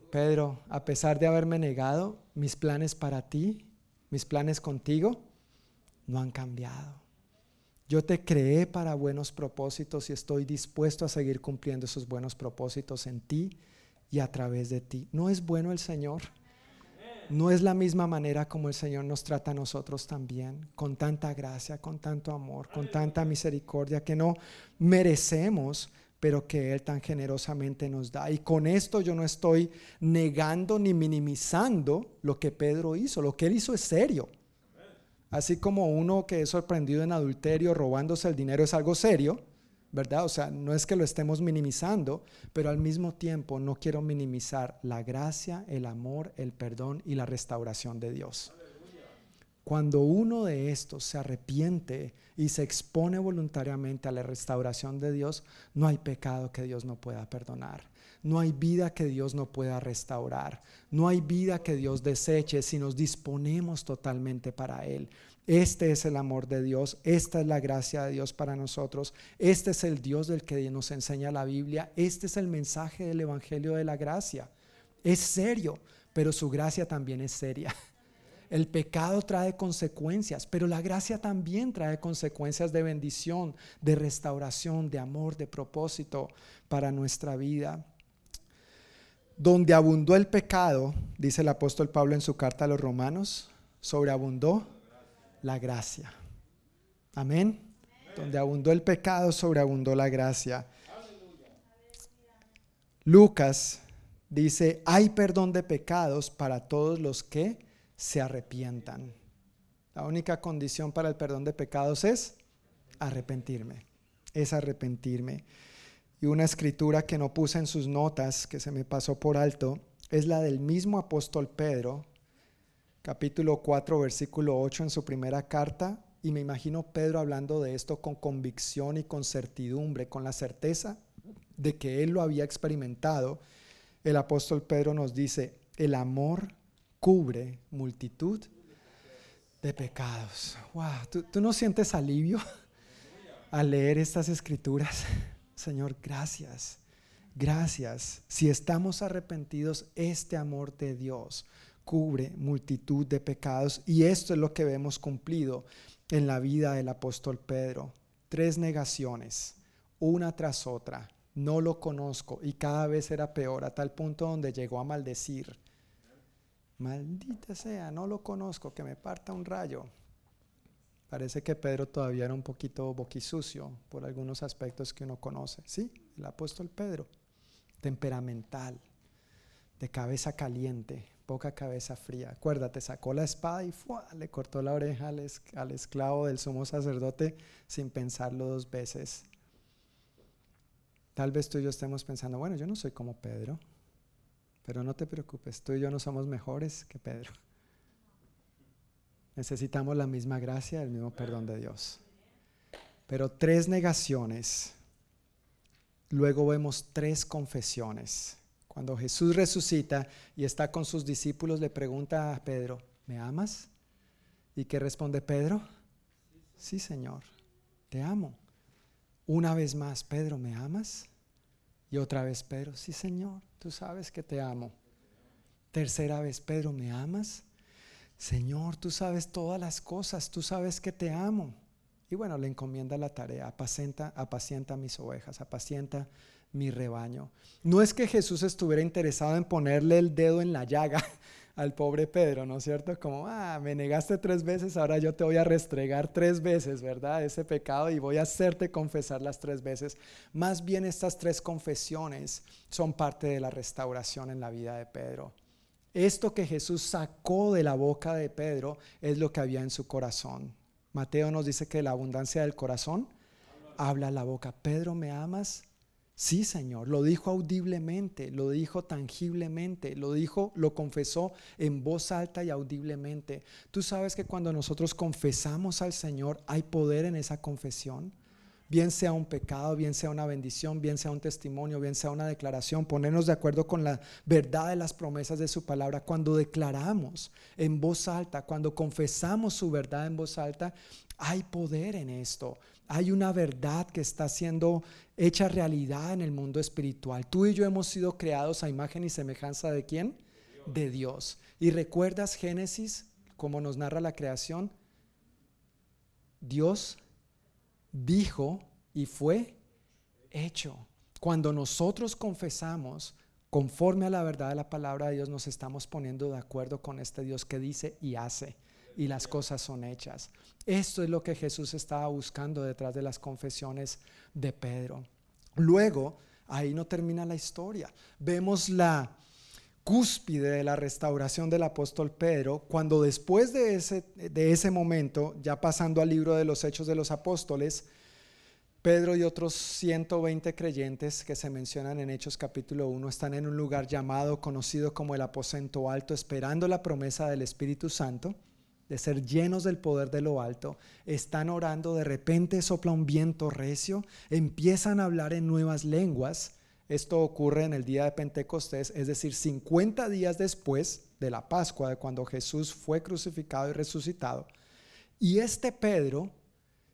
C: Pedro, a pesar de haberme negado, mis planes para ti, mis planes contigo, no han cambiado. Yo te creé para buenos propósitos y estoy dispuesto a seguir cumpliendo esos buenos propósitos en ti y a través de ti. ¿No es bueno el Señor? ¿No es la misma manera como el Señor nos trata a nosotros también? Con tanta gracia, con tanto amor, con tanta misericordia que no merecemos, pero que Él tan generosamente nos da. Y con esto yo no estoy negando ni minimizando lo que Pedro hizo. Lo que Él hizo es serio. Así como uno que es sorprendido en adulterio robándose el dinero es algo serio, ¿verdad? O sea, no es que lo estemos minimizando, pero al mismo tiempo no quiero minimizar la gracia, el amor, el perdón y la restauración de Dios. Cuando uno de estos se arrepiente y se expone voluntariamente a la restauración de Dios, no hay pecado que Dios no pueda perdonar. No hay vida que Dios no pueda restaurar. No hay vida que Dios deseche si nos disponemos totalmente para Él. Este es el amor de Dios, esta es la gracia de Dios para nosotros, este es el Dios del que nos enseña la Biblia, este es el mensaje del Evangelio de la gracia. Es serio, pero su gracia también es seria. El pecado trae consecuencias, pero la gracia también trae consecuencias de bendición, de restauración, de amor, de propósito para nuestra vida. Donde abundó el pecado, dice el apóstol Pablo en su carta a los romanos, sobreabundó la gracia. Amén. Donde abundó el pecado, sobreabundó la gracia. Lucas dice, hay perdón de pecados para todos los que se arrepientan. La única condición para el perdón de pecados es arrepentirme. Es arrepentirme. Y una escritura que no puse en sus notas, que se me pasó por alto, es la del mismo apóstol Pedro, capítulo 4, versículo 8 en su primera carta. Y me imagino Pedro hablando de esto con convicción y con certidumbre, con la certeza de que él lo había experimentado. El apóstol Pedro nos dice, el amor cubre multitud de pecados. Wow, ¿tú, tú no sientes alivio al leer estas escrituras? Señor, gracias. Gracias. Si estamos arrepentidos, este amor de Dios cubre multitud de pecados y esto es lo que vemos cumplido en la vida del apóstol Pedro. Tres negaciones, una tras otra. No lo conozco y cada vez era peor a tal punto donde llegó a maldecir. Maldita sea, no lo conozco, que me parta un rayo. Parece que Pedro todavía era un poquito boquisucio por algunos aspectos que uno conoce. Sí, el apóstol Pedro, temperamental, de cabeza caliente, poca cabeza fría. Acuérdate, sacó la espada y le cortó la oreja al, al esclavo del sumo sacerdote sin pensarlo dos veces. Tal vez tú y yo estemos pensando, bueno, yo no soy como Pedro, pero no te preocupes, tú y yo no somos mejores que Pedro. Necesitamos la misma gracia, el mismo perdón de Dios. Pero tres negaciones. Luego vemos tres confesiones. Cuando Jesús resucita y está con sus discípulos, le pregunta a Pedro, ¿me amas? ¿Y qué responde Pedro? Sí, Señor, te amo. Una vez más, Pedro, ¿me amas? Y otra vez, Pedro, sí, Señor, tú sabes que te amo. Tercera vez, Pedro, ¿me amas? Señor, tú sabes todas las cosas, tú sabes que te amo. Y bueno, le encomienda la tarea, apacienta, apacienta mis ovejas, apacienta mi rebaño. No es que Jesús estuviera interesado en ponerle el dedo en la llaga (laughs) al pobre Pedro, ¿no es cierto? Como, ah, me negaste tres veces, ahora yo te voy a restregar tres veces, ¿verdad? Ese pecado y voy a hacerte confesar las tres veces. Más bien estas tres confesiones son parte de la restauración en la vida de Pedro. Esto que Jesús sacó de la boca de Pedro es lo que había en su corazón. Mateo nos dice que la abundancia del corazón habla la boca. Pedro, ¿me amas? Sí, Señor, lo dijo audiblemente, lo dijo tangiblemente, lo dijo, lo confesó en voz alta y audiblemente. Tú sabes que cuando nosotros confesamos al Señor hay poder en esa confesión. Bien sea un pecado, bien sea una bendición, bien sea un testimonio, bien sea una declaración, ponernos de acuerdo con la verdad de las promesas de su palabra. Cuando declaramos en voz alta, cuando confesamos su verdad en voz alta, hay poder en esto. Hay una verdad que está siendo hecha realidad en el mundo espiritual. Tú y yo hemos sido creados a imagen y semejanza de quién? De Dios. ¿Y recuerdas Génesis, como nos narra la creación? Dios dijo y fue hecho. Cuando nosotros confesamos conforme a la verdad de la palabra de Dios, nos estamos poniendo de acuerdo con este Dios que dice y hace y las cosas son hechas. Esto es lo que Jesús estaba buscando detrás de las confesiones de Pedro. Luego, ahí no termina la historia. Vemos la cúspide de la restauración del apóstol Pedro, cuando después de ese, de ese momento, ya pasando al libro de los Hechos de los Apóstoles, Pedro y otros 120 creyentes que se mencionan en Hechos capítulo 1 están en un lugar llamado, conocido como el aposento alto, esperando la promesa del Espíritu Santo de ser llenos del poder de lo alto, están orando, de repente sopla un viento recio, empiezan a hablar en nuevas lenguas. Esto ocurre en el día de Pentecostés, es decir, 50 días después de la Pascua, de cuando Jesús fue crucificado y resucitado. Y este Pedro,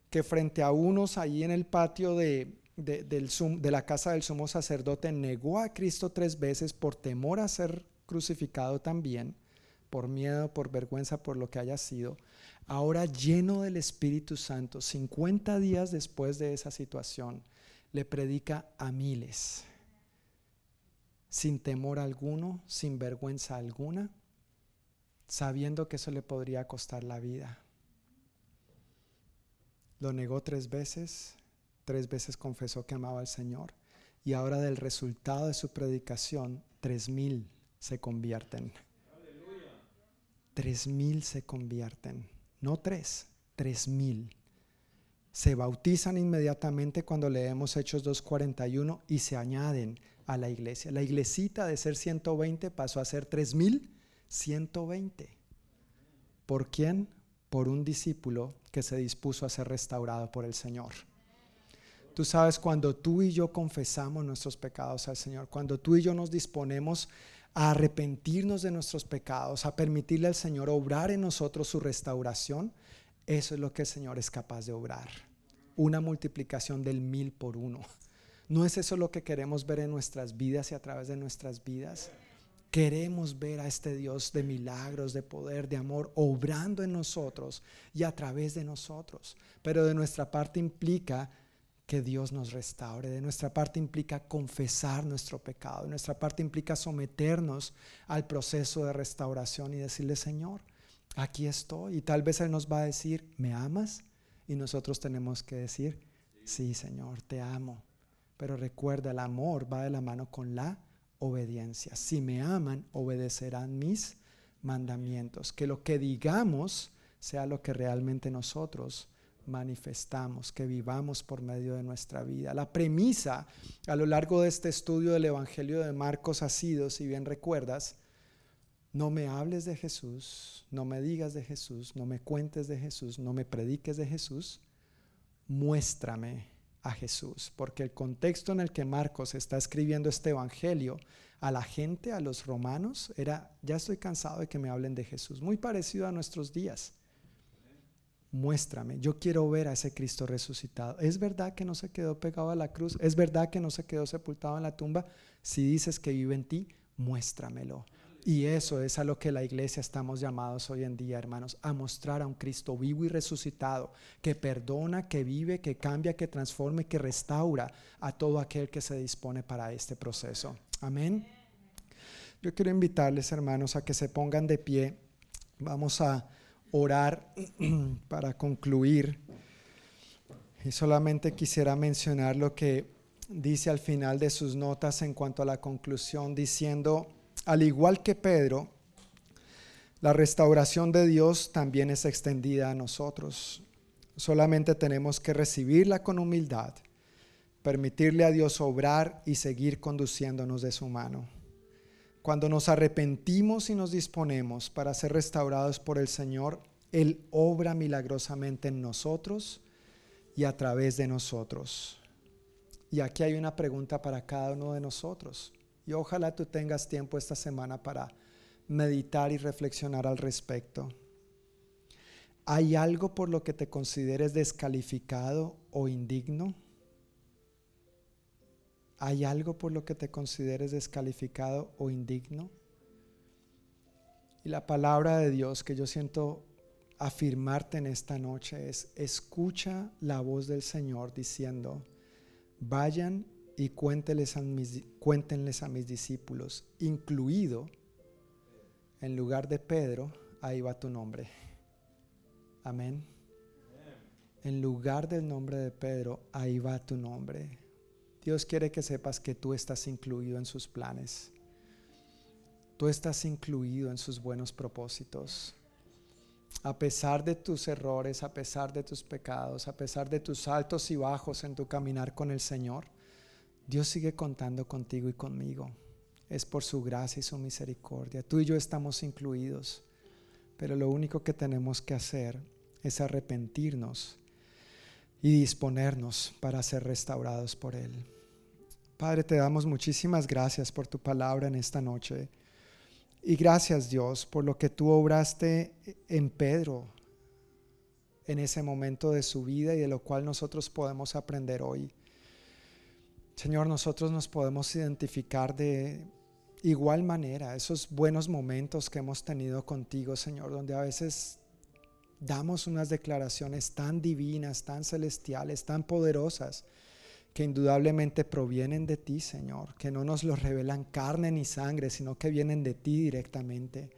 C: que frente a unos allí en el patio de, de, la casa del sumo sacerdote negó a Cristo tres veces por temor a ser crucificado también, por miedo, por vergüenza, por lo que haya sido, ahora lleno del Espíritu Santo, 50 días después de esa situación, le predica a miles, sin temor alguno, sin vergüenza alguna, sabiendo que eso le podría costar la vida. Lo negó tres veces, tres veces confesó que amaba al Señor y ahora del resultado de su predicación, tres mil se convierten. Tres mil se convierten, no tres, tres mil. Se bautizan inmediatamente cuando leemos Hechos 2.41 y se añaden a la iglesia. La iglesita de ser 120 pasó a ser 3.120. ¿Por quién? Por un discípulo que se dispuso a ser restaurado por el Señor. Tú sabes, cuando tú y yo confesamos nuestros pecados al Señor, cuando tú y yo nos disponemos a arrepentirnos de nuestros pecados, a permitirle al Señor obrar en nosotros su restauración, eso es lo que el Señor es capaz de obrar. Una multiplicación del mil por uno. ¿No es eso lo que queremos ver en nuestras vidas y a través de nuestras vidas? Queremos ver a este Dios de milagros, de poder, de amor, obrando en nosotros y a través de nosotros. Pero de nuestra parte implica que Dios nos restaure. De nuestra parte implica confesar nuestro pecado. De nuestra parte implica someternos al proceso de restauración y decirle, Señor, aquí estoy. Y tal vez Él nos va a decir, ¿me amas? Y nosotros tenemos que decir, sí, Señor, te amo. Pero recuerda, el amor va de la mano con la obediencia. Si me aman, obedecerán mis mandamientos. Que lo que digamos sea lo que realmente nosotros manifestamos, que vivamos por medio de nuestra vida. La premisa a lo largo de este estudio del Evangelio de Marcos ha sido, si bien recuerdas, no me hables de Jesús, no me digas de Jesús, no me cuentes de Jesús, no me prediques de Jesús, muéstrame a Jesús, porque el contexto en el que Marcos está escribiendo este Evangelio a la gente, a los romanos, era, ya estoy cansado de que me hablen de Jesús, muy parecido a nuestros días muéstrame, yo quiero ver a ese Cristo resucitado. ¿Es verdad que no se quedó pegado a la cruz? ¿Es verdad que no se quedó sepultado en la tumba? Si dices que vive en ti, muéstramelo. Y eso es a lo que la iglesia estamos llamados hoy en día, hermanos, a mostrar a un Cristo vivo y resucitado, que perdona, que vive, que cambia, que transforma, que restaura a todo aquel que se dispone para este proceso. Amén. Yo quiero invitarles, hermanos, a que se pongan de pie. Vamos a orar (clears throat) para concluir. Y solamente quisiera mencionar lo que dice al final de sus notas en cuanto a la conclusión, diciendo, al igual que Pedro, la restauración de Dios también es extendida a nosotros. Solamente tenemos que recibirla con humildad, permitirle a Dios obrar y seguir conduciéndonos de su mano. Cuando nos arrepentimos y nos disponemos para ser restaurados por el Señor, Él obra milagrosamente en nosotros y a través de nosotros. Y aquí hay una pregunta para cada uno de nosotros. Y ojalá tú tengas tiempo esta semana para meditar y reflexionar al respecto. ¿Hay algo por lo que te consideres descalificado o indigno? ¿Hay algo por lo que te consideres descalificado o indigno? Y la palabra de Dios que yo siento afirmarte en esta noche es, escucha la voz del Señor diciendo, vayan y cuéntenles a mis, cuéntenles a mis discípulos, incluido en lugar de Pedro, ahí va tu nombre. Amén. En lugar del nombre de Pedro, ahí va tu nombre. Dios quiere que sepas que tú estás incluido en sus planes. Tú estás incluido en sus buenos propósitos. A pesar de tus errores, a pesar de tus pecados, a pesar de tus altos y bajos en tu caminar con el Señor, Dios sigue contando contigo y conmigo. Es por su gracia y su misericordia. Tú y yo estamos incluidos, pero lo único que tenemos que hacer es arrepentirnos y disponernos para ser restaurados por Él. Padre, te damos muchísimas gracias por tu palabra en esta noche. Y gracias Dios por lo que tú obraste en Pedro en ese momento de su vida y de lo cual nosotros podemos aprender hoy. Señor, nosotros nos podemos identificar de igual manera esos buenos momentos que hemos tenido contigo, Señor, donde a veces damos unas declaraciones tan divinas, tan celestiales, tan poderosas, que indudablemente provienen de ti, Señor, que no nos los revelan carne ni sangre, sino que vienen de ti directamente.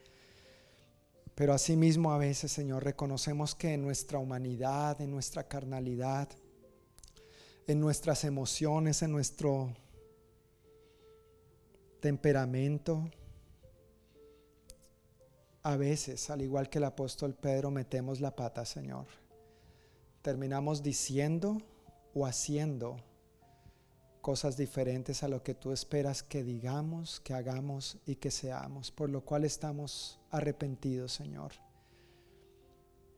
C: Pero asimismo a veces, Señor, reconocemos que en nuestra humanidad, en nuestra carnalidad, en nuestras emociones, en nuestro temperamento, a veces, al igual que el apóstol Pedro, metemos la pata, Señor. Terminamos diciendo o haciendo cosas diferentes a lo que tú esperas que digamos, que hagamos y que seamos, por lo cual estamos arrepentidos, Señor.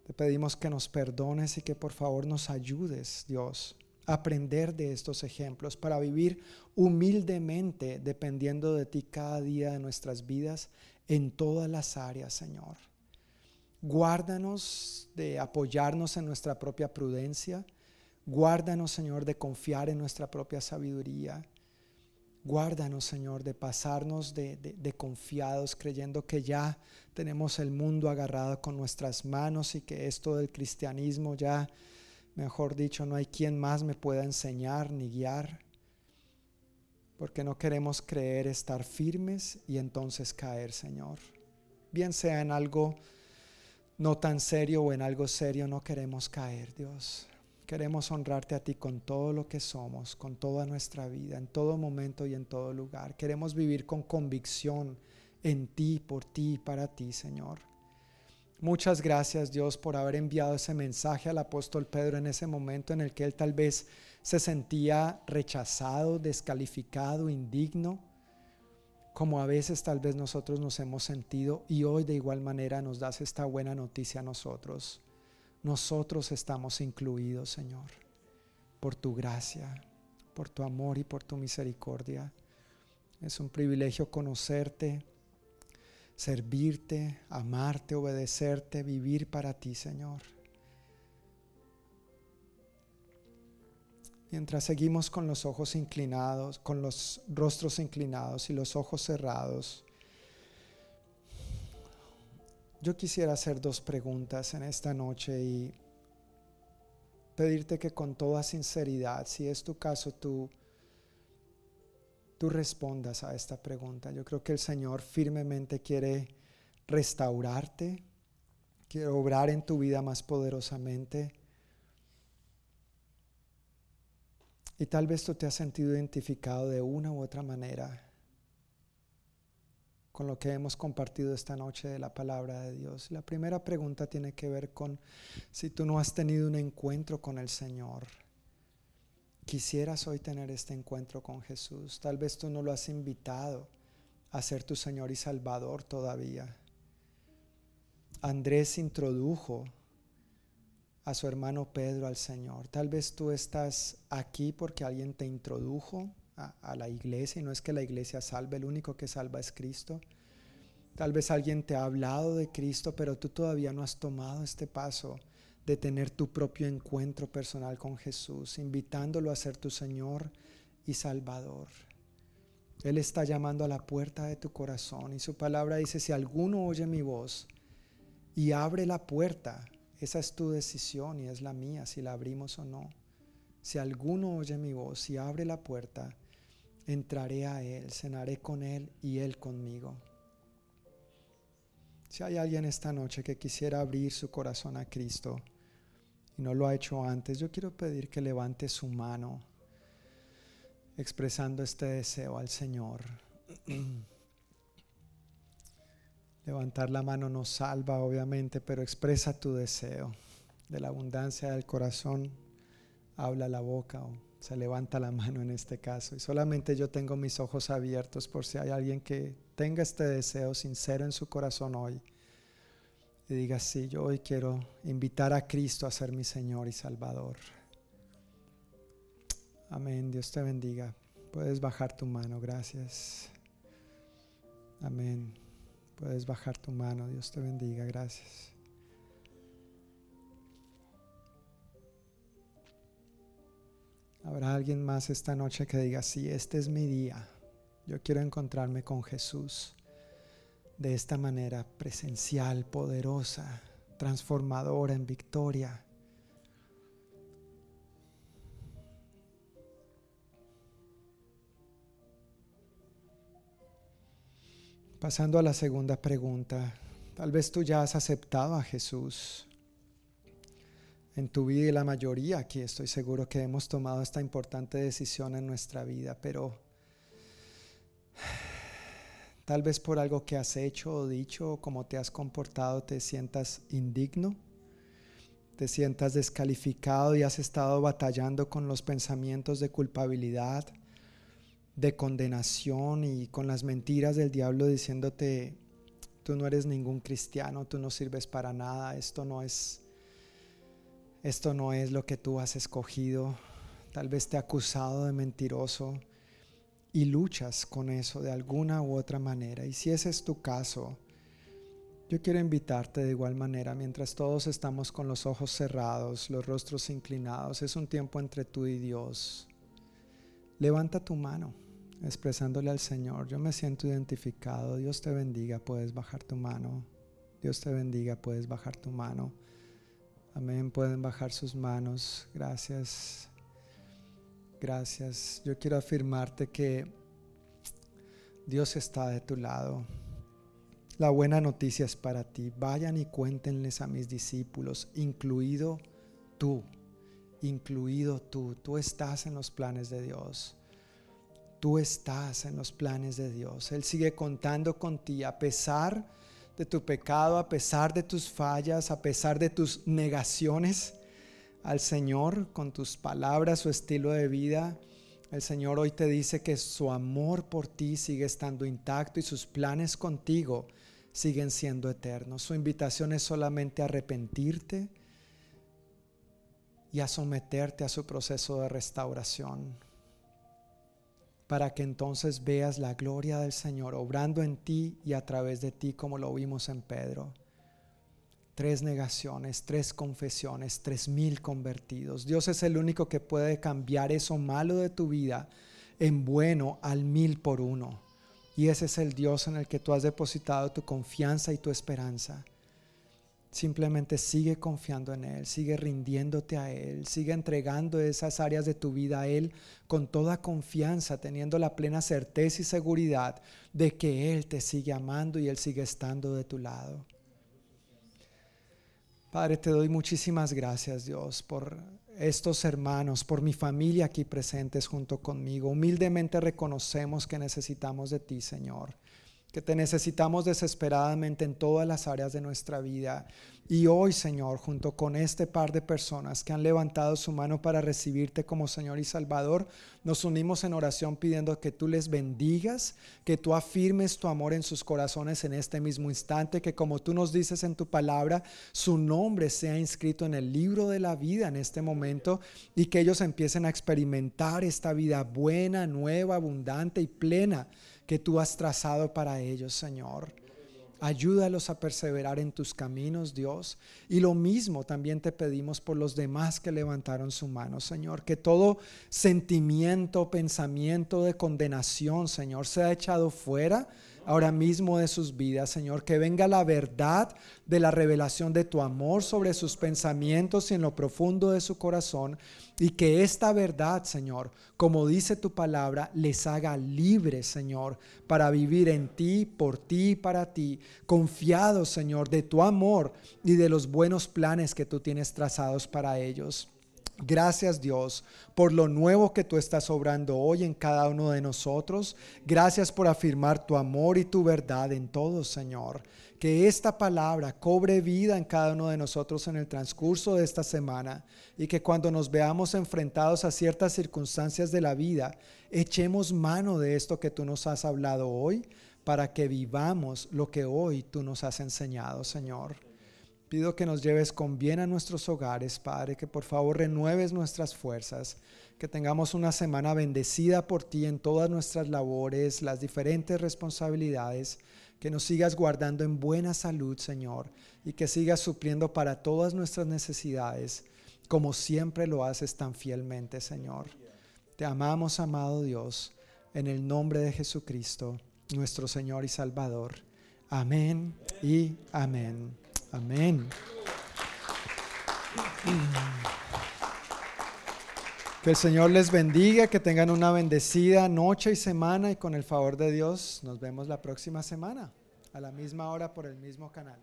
C: Te pedimos que nos perdones y que por favor nos ayudes, Dios, aprender de estos ejemplos para vivir humildemente dependiendo de ti cada día de nuestras vidas en todas las áreas, Señor. Guárdanos de apoyarnos en nuestra propia prudencia. Guárdanos, Señor, de confiar en nuestra propia sabiduría. Guárdanos, Señor, de pasarnos de, de, confiados creyendo que ya tenemos el mundo agarrado con nuestras manos y que esto del cristianismo ya, mejor dicho, no hay quien más me pueda enseñar ni guiar porque no queremos creer estar firmes y entonces caer, Señor. Bien sea en algo no tan serio o en algo serio, no queremos caer, Dios. Queremos honrarte a ti con todo lo que somos, con toda nuestra vida, en todo momento y en todo lugar. Queremos vivir con convicción en ti, por ti y para ti, Señor. Muchas gracias, Dios, por haber enviado ese mensaje al apóstol Pedro en ese momento en el que él tal vez se sentía rechazado, descalificado, indigno, como a veces tal vez nosotros nos hemos sentido y hoy de igual manera nos das esta buena noticia a nosotros. Nosotros estamos incluidos, Señor, por tu gracia, por tu amor y por tu misericordia. Es un privilegio conocerte, servirte, amarte, obedecerte, vivir para ti, Señor. mientras seguimos con los ojos inclinados, con los rostros inclinados y los ojos cerrados, yo quisiera hacer dos preguntas en esta noche y pedirte que con toda sinceridad, si es tu caso, tú tú respondas a esta pregunta. Yo creo que el Señor firmemente quiere restaurarte, quiere obrar en tu vida más poderosamente. Y tal vez tú te has sentido identificado de una u otra manera con lo que hemos compartido esta noche de la palabra de Dios. La primera pregunta tiene que ver con si tú no has tenido un encuentro con el Señor. Quisieras hoy tener este encuentro con Jesús. Tal vez tú no lo has invitado a ser tu Señor y Salvador todavía. Andrés introdujo a su hermano Pedro al Señor. Tal vez tú estás aquí porque alguien te introdujo a, la iglesia y no es que la iglesia salve, el único que salva es Cristo. Tal vez alguien te ha hablado de Cristo, pero tú todavía no has tomado este paso de tener tu propio encuentro personal con Jesús, invitándolo a ser tu Señor y Salvador. Él está llamando a la puerta de tu corazón y su palabra dice, si alguno oye mi voz y abre la puerta, esa es tu decisión y es la mía, si la abrimos o no. Si alguno oye mi voz y abre la puerta, entraré a Él, cenaré con Él y Él conmigo. Si hay alguien esta noche que quisiera abrir su corazón a Cristo y no lo ha hecho antes, yo quiero pedir que levante su mano expresando este deseo al Señor. (clears throat) Levantar la mano no salva, obviamente, pero expresa tu deseo. De la abundancia del corazón habla la boca o se levanta la mano en este caso. Y solamente yo tengo mis ojos abiertos por si hay alguien que tenga este deseo sincero en su corazón hoy. Y diga, sí, yo hoy quiero invitar a Cristo a ser mi Señor y Salvador. Amén. Dios te bendiga. Puedes bajar tu mano. Gracias. Amén. Puedes bajar tu mano. Dios te bendiga. Gracias. Habrá alguien más esta noche que diga, sí, este es mi día. Yo quiero encontrarme con Jesús de esta manera presencial, poderosa, transformadora, en victoria. Pasando a la segunda pregunta, tal vez tú ya has aceptado a Jesús en tu vida y la mayoría aquí estoy seguro que hemos tomado esta importante decisión en nuestra vida, pero tal vez por algo que has hecho o dicho o como te has comportado te sientas indigno, te sientas descalificado y has estado batallando con los pensamientos de culpabilidad, de condenación y con las mentiras del diablo diciéndote, tú no eres ningún cristiano, tú no sirves para nada, esto no es esto no es lo que tú has escogido, tal vez te ha acusado de mentiroso y luchas con eso de alguna u otra manera. Y si ese es tu caso, yo quiero invitarte de igual manera, mientras todos estamos con los ojos cerrados, los rostros inclinados, es un tiempo entre tú y Dios. Levanta tu mano, expresándole al Señor, yo me siento identificado, Dios te bendiga, puedes bajar tu mano. Dios te bendiga, puedes bajar tu mano. Amén. Pueden bajar sus manos. Gracias. Gracias. Yo quiero afirmarte que Dios está de tu lado. La buena noticia es para ti. Vayan y cuéntenles a mis discípulos, incluido tú, incluido tú. Tú estás en los planes de Dios. Tú estás en los planes de Dios. Él sigue contando con ti a pesar de de tu pecado, a pesar de tus fallas, a pesar de tus negaciones al Señor con tus palabras, su estilo de vida. El Señor hoy te dice que su amor por ti sigue estando intacto y sus planes contigo siguen siendo eternos. Su invitación es solamente arrepentirte y a someterte a su proceso de restauración para que entonces veas la gloria del Señor obrando en ti y a través de ti como lo vimos en Pedro. Tres negaciones, tres confesiones, tres mil convertidos. Dios es el único que puede cambiar eso malo de tu vida en bueno al mil por uno. Y ese es el Dios en el que tú has depositado tu confianza y tu esperanza. Simplemente sigue confiando en Él, sigue rindiéndote a Él, sigue entregando esas áreas de tu vida a Él con toda confianza, teniendo la plena certeza y seguridad de que Él te sigue amando y Él sigue estando de tu lado. Padre, te doy muchísimas gracias, Dios, por estos hermanos, por mi familia aquí presentes junto conmigo. Humildemente reconocemos que necesitamos de ti, Señor que te necesitamos desesperadamente en todas las áreas de nuestra vida. Y hoy, Señor, junto con este par de personas que han levantado su mano para recibirte como Señor y Salvador, nos unimos en oración pidiendo que tú les bendigas, que tú afirmes tu amor en sus corazones en este mismo instante, que como tú nos dices en tu palabra, su nombre sea inscrito en el libro de la vida en este momento y que ellos empiecen a experimentar esta vida buena, nueva, abundante y plena que tú has trazado para ellos, Señor. Ayúdalos a perseverar en tus caminos, Dios. Y lo mismo también te pedimos por los demás que levantaron su mano, Señor. Que todo sentimiento, pensamiento de condenación, Señor, sea echado fuera ahora mismo de sus vidas, Señor. Que venga la verdad de la revelación de tu amor sobre sus pensamientos y en lo profundo de su corazón. Y que esta verdad, Señor, como dice tu palabra, les haga libres, Señor, para vivir en ti, por ti y para ti, confiados, Señor, de tu amor y de los buenos planes que tú tienes trazados para ellos. Gracias Dios por lo nuevo que tú estás obrando hoy en cada uno de nosotros. Gracias por afirmar tu amor y tu verdad en todos, Señor. Que esta palabra cobre vida en cada uno de nosotros en el transcurso de esta semana y que cuando nos veamos enfrentados a ciertas circunstancias de la vida, echemos mano de esto que tú nos has hablado hoy para que vivamos lo que hoy tú nos has enseñado, Señor. Pido que nos lleves con bien a nuestros hogares, Padre, que por favor renueves nuestras fuerzas, que tengamos una semana bendecida por ti en todas nuestras labores, las diferentes responsabilidades, que nos sigas guardando en buena salud, Señor, y que sigas supliendo para todas nuestras necesidades, como siempre lo haces tan fielmente, Señor. Te amamos, amado Dios, en el nombre de Jesucristo, nuestro Señor y Salvador. Amén y amén. Amén. Que el Señor les bendiga, que tengan una bendecida noche y semana y con el favor de Dios nos vemos la próxima semana a la misma hora por el mismo canal.